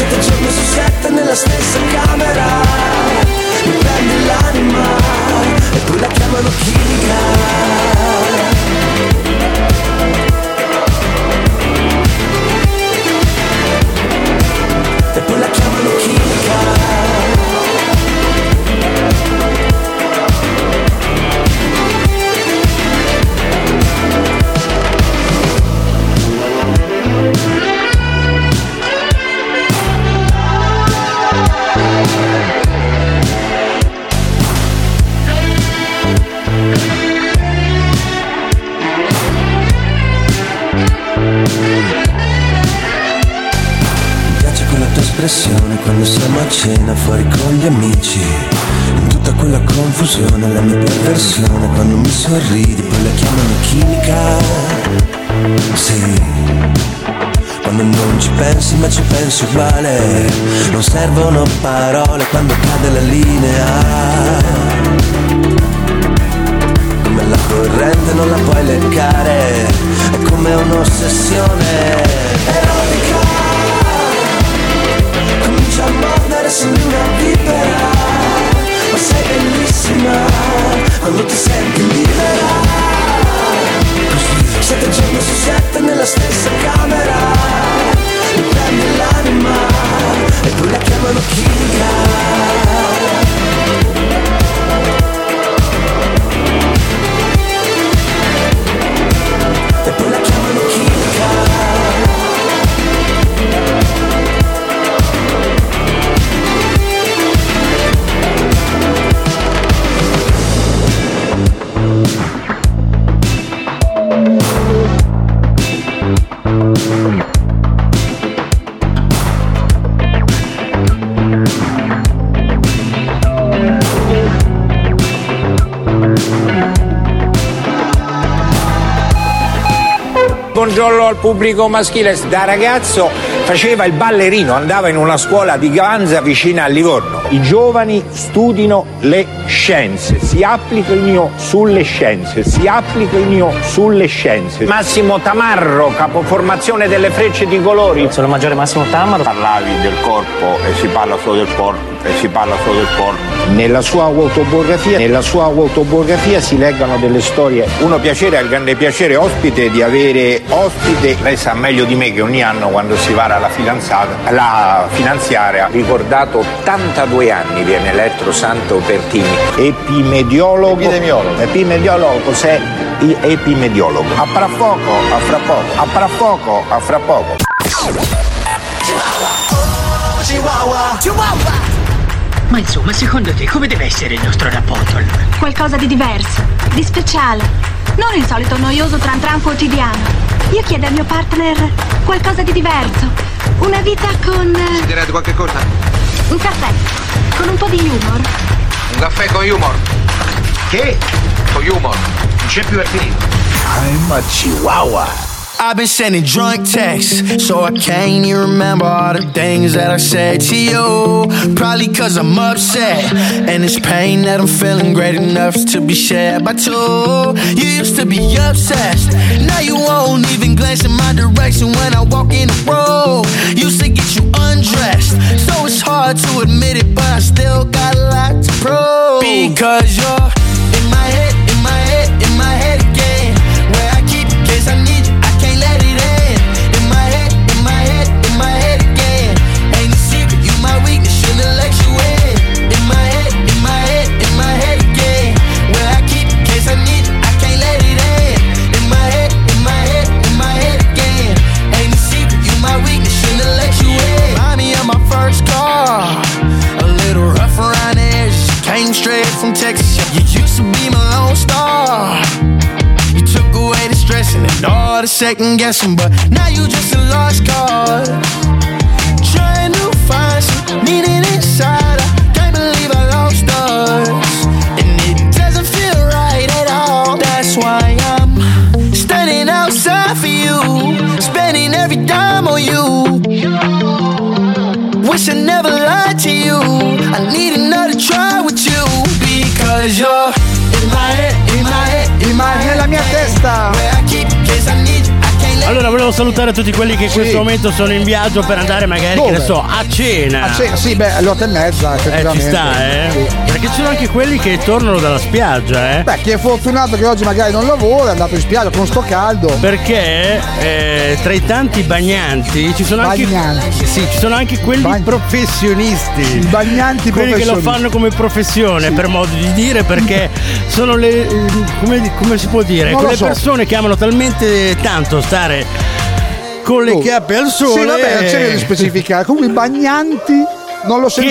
Sette giorni su sette nella stessa camera. Mi prendi l'anima E poi la chiamano chimica espressione quando siamo a cena fuori con gli amici. In tutta quella confusione la mia perversione Quando mi sorridi poi la chiamano chimica. Sì Quando non ci pensi ma ci pensi uguale. Non servono parole quando cade la linea. Come la corrente non la puoi leccare È come un'ossessione a mordere sembri una vipera Ma sei bellissima Quando ti senti libera. Sette giorni su sette nella stessa camera. Mi prendi l'anima E poi la chiamano chimica E poi la Buongiorno al pubblico maschile. Da ragazzo faceva il ballerino, andava in una scuola di Gavanza vicina a Livorno. I giovani studino le scienze, si applichino sulle scienze, si applichino sulle scienze. Massimo Tamarro, capoformazione delle frecce di colori. Sono maggiore Massimo Tamarro. Parlavi del corpo e si parla solo del corpo e si parla solo del corpo. Nella sua autobiografia, nella sua autobiografia si leggono delle storie. Uno piacere, ha il grande piacere ospite di avere ospite, lei sa meglio di me che ogni anno quando si vara la fidanzata, la finanziaria, ricordato 82 anni viene eletto Santo Pertini, epimediologo. Epidemiologo. Epimediologo, cos'è epimediologo? A fra poco, a fra poco, a fra poco, a fra poco. Chihuahua. Chihuahua. Ma insomma, secondo te come deve essere il nostro rapporto allora? Qualcosa di diverso, di speciale. Non il solito noioso tran tran quotidiano. Io chiedo al mio partner qualcosa di diverso. Una vita con eh, Direi di qualche cosa? un caffè, con un po' di humor. Un caffè con humor. Che? Con humor. Non c'è più finito. I'm a chihuahua. I've been sending drunk texts, so I can't even remember all the things that I said to you. Probably cause I'm upset, and it's pain that I'm feeling great enough to be shared by two. You used to be obsessed, now you won't even glance in my direction when I walk in the room. Used to get you undressed, so it's hard to admit it, but I still got a lot to prove. Because you're from Texas. You used to be my lone star. You took away the stressing and all the second guessing, but now you just a lost cause. Salutare tutti quelli che in questo momento sono in viaggio per andare magari, Dove? che ne so, a cena. Ah, sì, sì, beh, alle otto e mezza, Eh, ci effettivamente. sta, eh? Sì. Perché ci sono anche quelli che tornano dalla spiaggia, eh? Beh, chi è fortunato che oggi magari non lavora, è andato in spiaggia con sto caldo. Perché eh, tra i tanti bagnanti ci sono anche Bagnanti. Sì, ci sono anche quelli professionisti. I bagnanti quelli che lo fanno come professione, per modo di dire, perché sono le come, come si può dire? Non Quelle so. persone che amano talmente tanto stare con le chiappe al sole. Sì, vabbè, non c'è di specificare. Comunque i bagnanti non lo senti.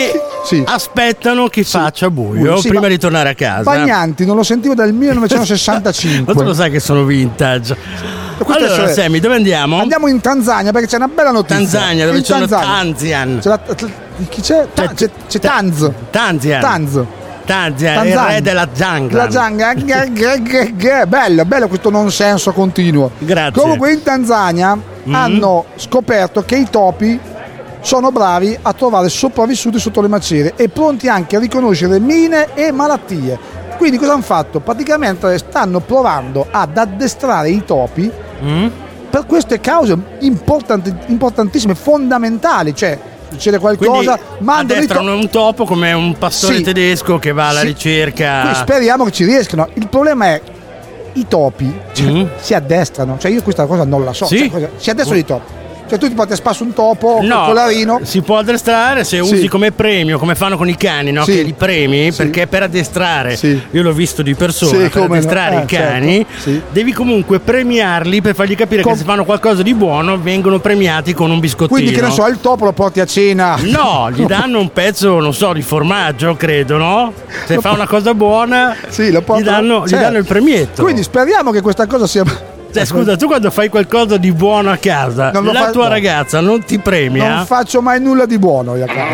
che aspettano che faccia buio Sì, prima ma- di tornare a casa. Bagnanti non lo sentivo dal 1965. Ma tu lo sai che sono vintage. Questo Allora, è- Sammy, dove andiamo? Andiamo in Tanzania perché c'è una bella notizia. Tanzania, dove In c'è Tanzania. Tanzian. C'è la- chi c'è? Ta- c'è, c'è Tanz. Tanzian. Tanz. Tanzian, il re della giungla. La g- g- g- Bello, bello questo non senso continuo. Grazie. Comunque in Tanzania Mm. hanno scoperto che i topi sono bravi a trovare sopravvissuti sotto le macerie e pronti anche a riconoscere mine e malattie. Quindi cosa hanno fatto? Praticamente stanno provando ad addestrare i topi Mm? per queste cause importanti- importantissime, fondamentali, cioè succede qualcosa, Quindi mandano addestrano un topo come un pastore Sì. tedesco che va alla Sì. ricerca. Qui speriamo che ci riescano. Il problema è i topi cioè, si addestrano. Cioè, io questa cosa non la so. Sì. Cioè, cosa- si addestrano i topi. Cioè, tu ti porti a spasso un topo No, col colarino. si può addestrare se Sì. usi come premio, come fanno con i cani, no? Sì. Che li premi, perché per addestrare, io l'ho visto di persona, Sì, per come no. addestrare Eh, i cani, certo. devi comunque premiarli per fargli capire che se fanno qualcosa di buono vengono premiati con un biscottino. Quindi, che ne so, il topo lo porti a cena. No, gli danno un pezzo, non so, di formaggio, credo, no? Se Lo fa po- una cosa buona, Sì, lo gli, portano- danno, gli certo. danno il premietto. Quindi speriamo che questa cosa sia. Cioè, scusa, tu quando fai qualcosa di buono a casa, Non la fa- tua no. ragazza non ti premia? Non faccio mai nulla di buono io a casa.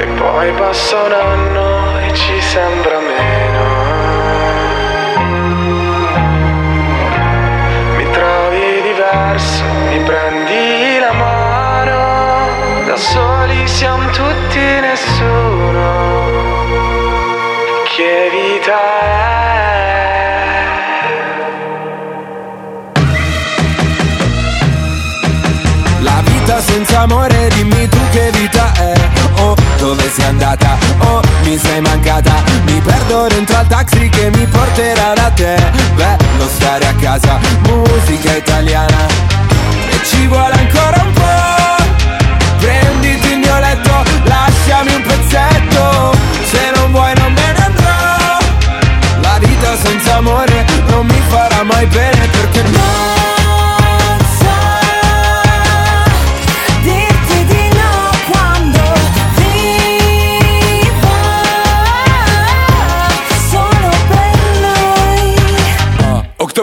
E poi passa un anno e ci sembra meno. Mi trovi diverso, mi prendi la mano. Da soli siamo tutti nessuno. Che vita è? Senza amore, dimmi tu che vita è. Oh, dove sei andata? Oh, mi sei mancata. Mi perdo dentro al taxi che mi porterà da te. Bello stare a casa, musica italiana. E ci vuole ancora un po' Prenditi il mio letto, lasciami un pezzetto. Se non vuoi non me ne andrò. La vita senza amore non mi farà mai bene perché no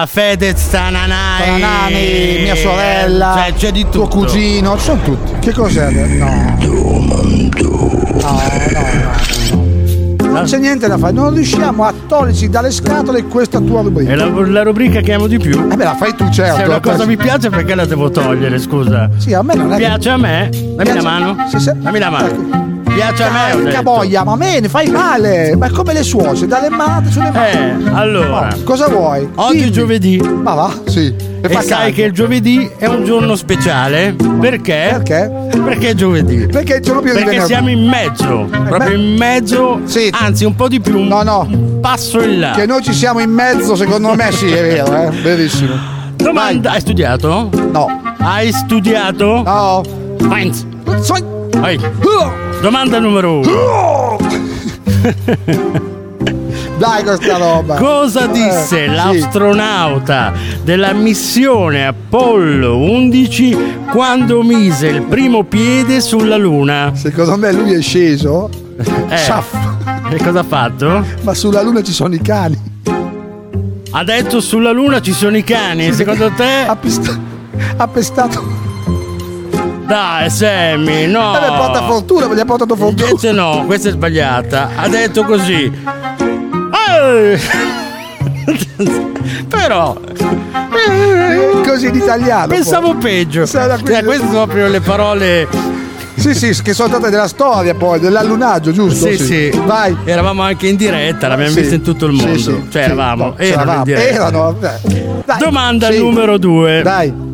vita, Fedez Tananai. Tananai, mia sorella, Cioè, c'è di tuo tutto. cugino, ci sono tutti. Che cos'è? No. No, no, no. Non c'è niente da fare, non riusciamo a toglierci dalle scatole questa tua rubrica. È la, la rubrica che amo di più. Eh beh, la fai tu, certo. Se una cosa mi piace, perché la devo togliere? Scusa. Sì, a me non è che- Piace a me? Dammi Piace- la mano. Sì, sì. Dammi la mano. Piace a me. Porca boia, ma me ne fai male! Ma è come le suocere, dalle mani sulle mani. Eh, allora. Oh, cosa vuoi? Oggi è Dimmi. giovedì. Ma va, sì. E, fa sai caldo. che il giovedì è un giorno speciale? Perché? Perché? Perché è giovedì. Perché è il giorno di Perché siamo in mezzo, proprio in mezzo, anzi un po' di più, No, no. un passo in là. Che noi ci siamo in mezzo, secondo me sì, è vero, eh. Verissimo. Domanda, hai studiato? No. Hai studiato? No. Heinz. Vai. Domanda numero uno. Dai questa roba. Cosa disse Eh, sì. l'astronauta della missione Apollo 11 quando mise il primo piede sulla Luna? Secondo me lui è sceso. Eh. Sciaff. E cosa ha fatto? Ma sulla luna ci sono i cani. Ha detto sulla Luna ci sono i cani, secondo te? Ha, pesta- ha pestato. Dai, Sammy, no. Eh beh, porta fortuna, gli ha portato fortuna. Invece no, questa è sbagliata. Ha detto così. Però Così in italiano. pensavo peggio. Da qui- Cioè, queste sono proprio le parole. Sì, sì, che sono state della storia poi, dell'allunaggio, giusto? Sì, sì. Vai. Eravamo anche in diretta, l'abbiamo Sì. vista in tutto il Sì, mondo. sì, cioè, sì. eravamo. No, erano eh. Dai. Domanda Sì. numero due. Dai.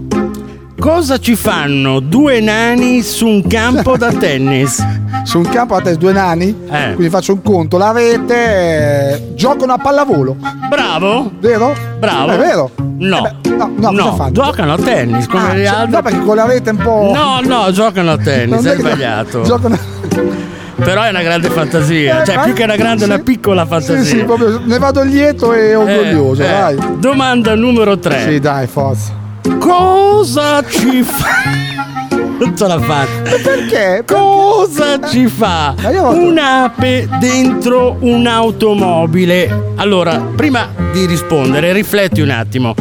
Cosa ci fanno due nani su un campo da tennis? Su un campo a te due nani, Eh. quindi faccio un conto, la rete eh, giocano a pallavolo, Bravo? vero? Bravo? È vero? No. Eh beh, no, no, cosa fanno? giocano a tennis come Ah, gli cioè, altri. No, perché con la rete un po'. No, no, giocano a tennis, che- sbagliato. Giocano. Però è una grande fantasia, Eh, cioè più che una grande, sì. una piccola fantasia. Sì, sì, proprio ne vado lieto e orgoglioso, Eh, eh. dai. Domanda numero 3. Sì, dai, forza. Cosa ci fa? Non ce la faccio. Perché? Cosa ci fa Ma un'ape dentro un'automobile? Allora, prima di rispondere, rifletti un attimo.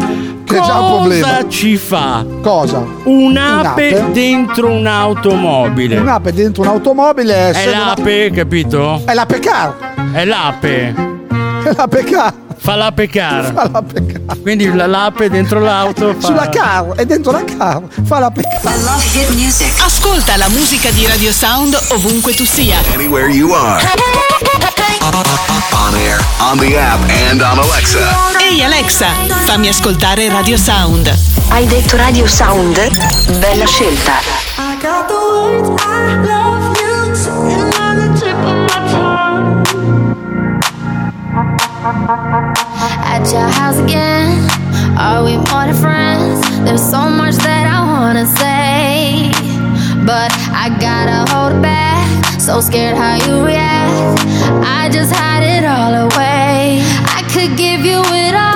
Che è già un problema. Cosa ci fa Cosa? un'ape, Un'ape? dentro un'automobile? Un'ape dentro un'automobile è, È essendo una- l'ape, capito? è la pecar. È l'ape. È la pecar. Fa l'ape car. Fa l'ape car. Quindi la- l'ape dentro l'auto fa... Sulla car e dentro la car fa la pecca. Ascolta la musica di Radio Sound ovunque tu sia. Anywhere you are. On air, on the app, and on Alexa. Ehi Alexa, fammi ascoltare Radio Sound. Hai detto Radio Sound? Bella scelta. I got the words I love you sitting on the tip of my tongue. Your house again? Are we more than friends? There's so much that I wanna say, but I gotta hold it back. So scared how you react. I just hide it all away. I could give you it all.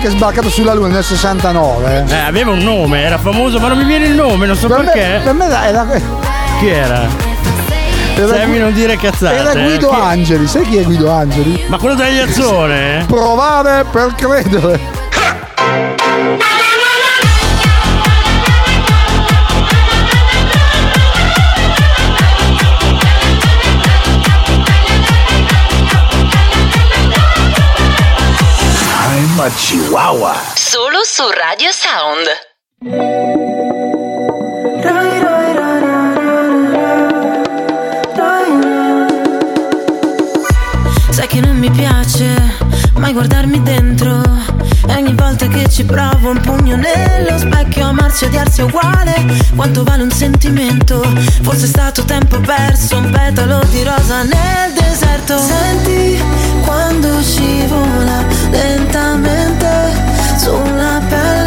Che è sbarcato sulla Luna nel 69. Eh, aveva un nome, era famoso, ma non mi viene il nome, non so Per me, perché. per me era, Chi era? era, Fammi non dire cazzate. era eh. Guido Chi- Angeli. Sai chi è Guido Angeli? Ma quello degli Azzone? Provare per credere. I'm a chihuahua. Solo su Radio Sound. Sai che non mi piace mai guardarmi dentro. E ogni volta che ci provo un pugno nello specchio a marcia di arsi è uguale. Quanto vale un sentimento? Forse è stato tempo perso, un petalo di rosa nel deserto. Senti quando scivola lentamente sulla pelle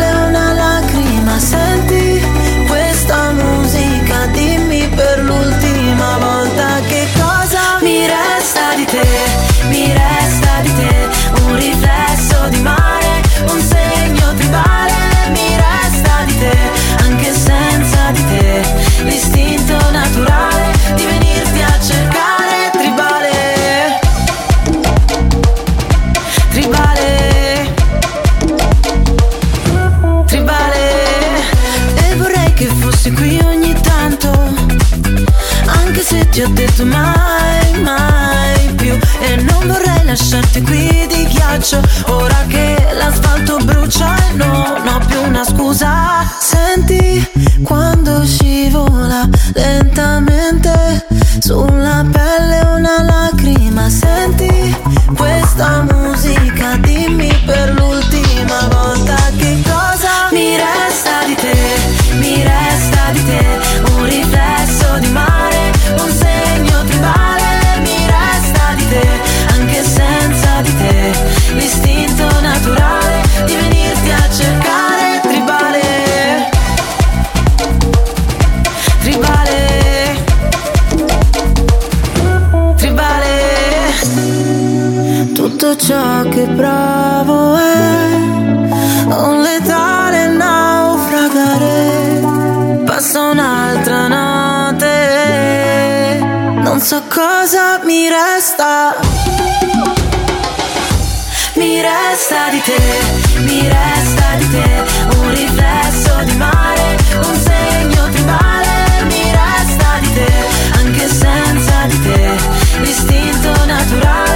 lasciarti qui di ghiaccio. Ora che l'asfalto brucia e non ho più una scusa. Senti quando scivola lentamente mi resta. resta di te, mi resta di te, un riflesso di mare, un segno tribale, mi resta di te, anche senza di te, l'istinto naturale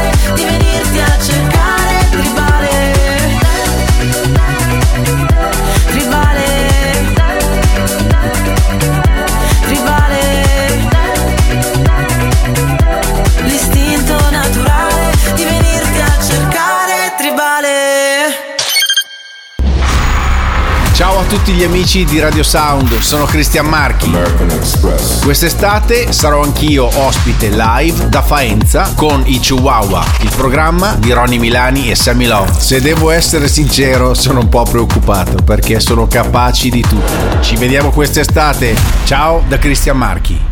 tutti gli amici di Radio Sound, sono Cristian Marchi. Quest'estate sarò anch'io ospite live da Faenza con i Chihuahua, il programma di Ronnie Milani e Sammy Love. Se devo essere sincero, sono un po' preoccupato perché sono capaci di tutto. Ci vediamo quest'estate. Ciao da Cristian Marchi.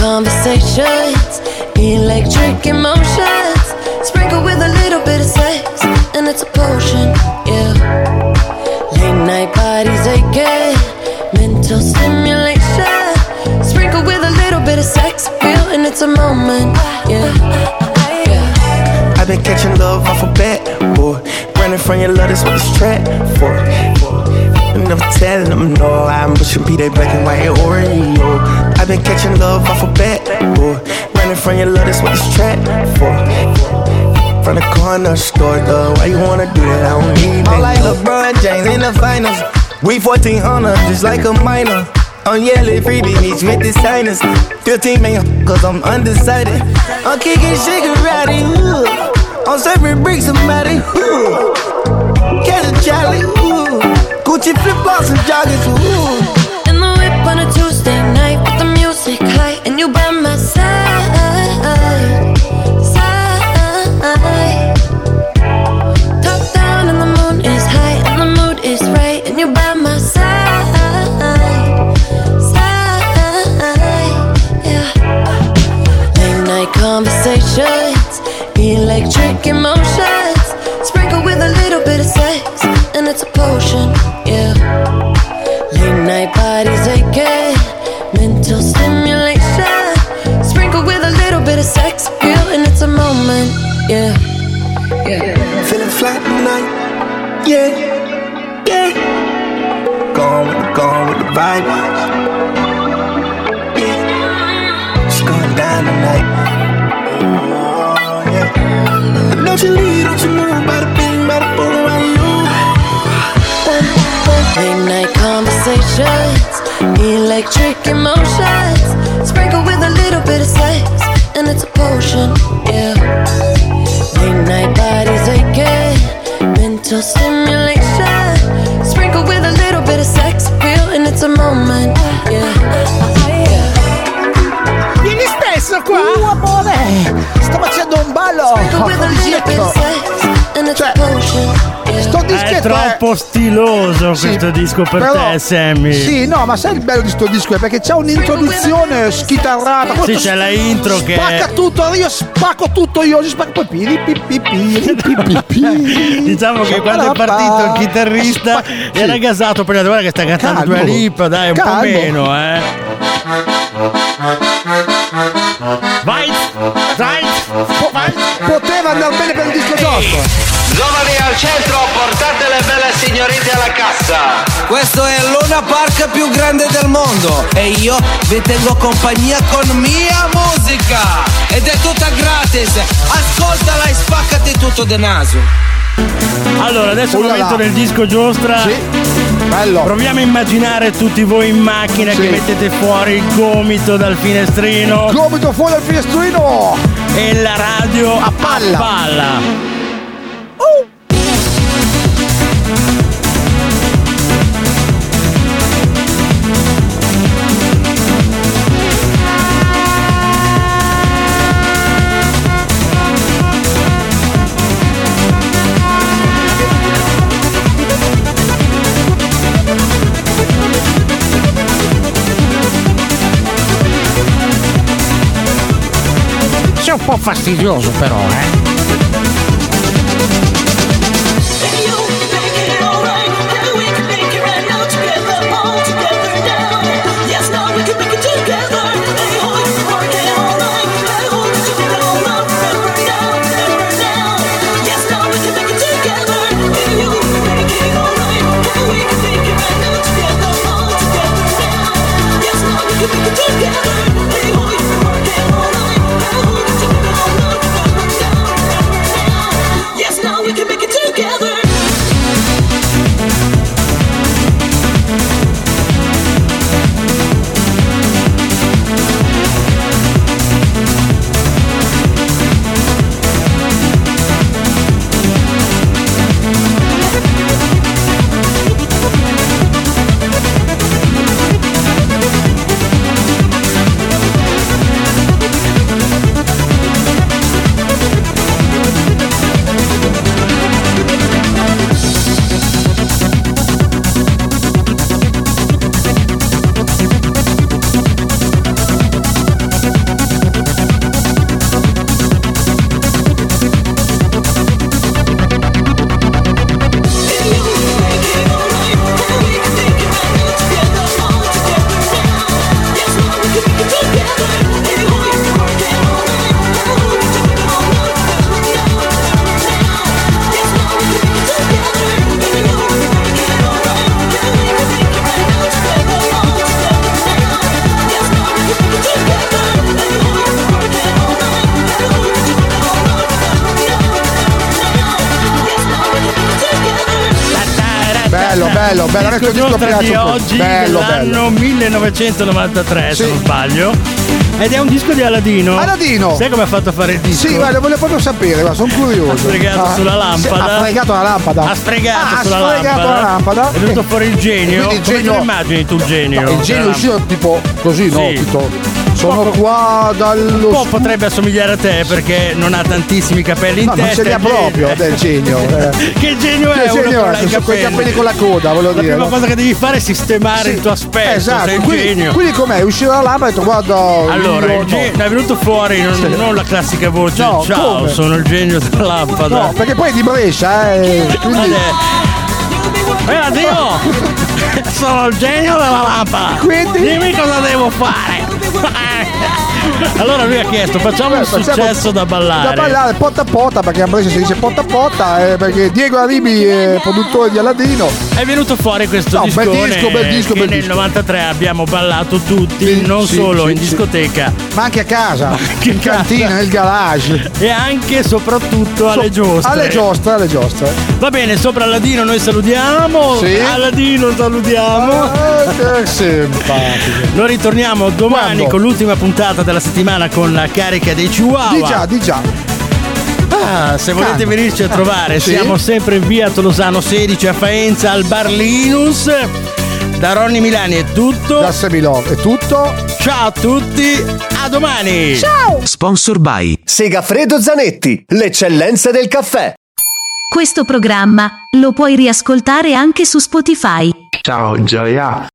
Conversations, electric emotions, sprinkled with a little bit of sex and it's a potion. Yeah. Late night bodies aching, mental stimulation. Sprinkle with a little bit of sex appeal, and it's a moment. Yeah. I've been catching love off a bat, boy. Running from your love, that's what it's trapped for. Never telling them no, I'm pushing P that black and white Oreo. I've been catching love off a bat, boy. Running from your love, that's what it's trapped for. From the corner store, though, why you wanna do that? I don't need I'm like LeBron James in the finals. We 1400, just like a minor. I'm yelling freebie meets with the signers. 15 man, cause I'm undecided. I'm kicking Shigarati, ooh. I'm serving bricks, somebody, ooh. Catch a Charlie, ooh. Gucci flip flops and joggers, ooh. In the whip on a Tuesday conversations, electric emotions, sprinkled with a little bit of sex, and it's a potion. Yeah. Late night bodies aching, mental stimulation, sprinkled with a little bit of sex appeal, and it's a moment. Yeah. Vieni spesso qua! Uh, amore! Sto facendo un ballo! with Sto È dischetto troppo stiloso questo disco per però- te, Sammy. Sì, no, ma sai il bello di sto disco? È perché c'è un'introduzione schitarrata. Sì, c'è la intro che- Spacca tutto, io spacco tutto io, si spacca poi piri pi pi piri pi pi pi. Diciamo che quando è partito il chitarrista era gasato prima guarda che sta cantando due lip, dai, un po' meno, eh. Vai, vai, vai. Poteva andare bene per il disco giusto. Giovani al centro, portate le belle signorine alla cassa. Questo è il Luna Park più grande del mondo e io vi tengo compagnia con mia musica ed è tutta gratis. Ascoltala e spaccati tutto de naso. Allora, adesso il Ullala. momento del disco giostra. Bello. Proviamo a immaginare tutti voi in macchina Sì. che mettete fuori il gomito dal finestrino Gomito fuori dal finestrino! e la radio a palla. palla. Un po' fastidioso però, eh. A me Disco questo disco giostra di oggi Bello, dell'anno 1993 se non sbaglio ed è un disco di Aladino Aladino! sai come ha fatto a fare il disco? Sì, guarda, voglio proprio sapere, guarda, sono curioso. ha sfregato Ah, sulla lampada sì, ha fregato la lampada. ha sfregato Ah, sulla ha sfregato lampada la lampada. è venuto fuori il genio Quindi il come genio- lo immagini tu il genio No, il genio è uscito tipo così, no? Sì. Tipo, sono qua dallo. un po' potrebbe assomigliare a te perché non ha tantissimi capelli in No, non testa ce li ha proprio del genio. eh. che genio è Che genio è? Sono quei capelli con la coda, volevo la dire. prima no? cosa che devi fare è sistemare Sì. il tuo aspetto Esatto, sei quindi, genio quindi com'è? È uscito dalla lampada e ho detto guarda. Allora, il genio no. è venuto fuori non, non la classica voce No, Ciao, come? sono il genio della lampada No, perché poi è di Brescia, eh. Quindi. Eh, Dio! Sono il genio della lampada! Quindi? Dimmi cosa devo fare! allora lui ha chiesto, facciamo un Facciamo- successo da ballare. Da ballare potta a potta, perché a Brescia si dice potta a potta, eh, perché Diego Arribi è produttore di Aladino. È venuto fuori questo No, bel disco, bel disco, bel nel disco. 93 abbiamo ballato tutti, Sì, non sì, solo sì, in discoteca, Ma anche a casa, anche in casa. cantina, nel garage. e anche e soprattutto alle So- giostre. Alle giostre, alle giostre. Va bene, sopra Aladino noi salutiamo. Sì. Aladino salutiamo. Ah, che simpatico. Noi ritorniamo domani Quando? con l'ultima puntata della settimana con la carica dei Chihuahua. Di già, di già. Ah, se volete Calma. venirci a trovare, Sì. siamo sempre in via Tolosano 16 a Faenza al Bar Linus. Da Ronny Milani è tutto. Da Semilò è tutto. Ciao a tutti, a domani. Ciao. Sponsor by Segafredo Zanetti, l'eccellenza del caffè. Questo programma lo puoi riascoltare anche su Spotify. Ciao Gioia.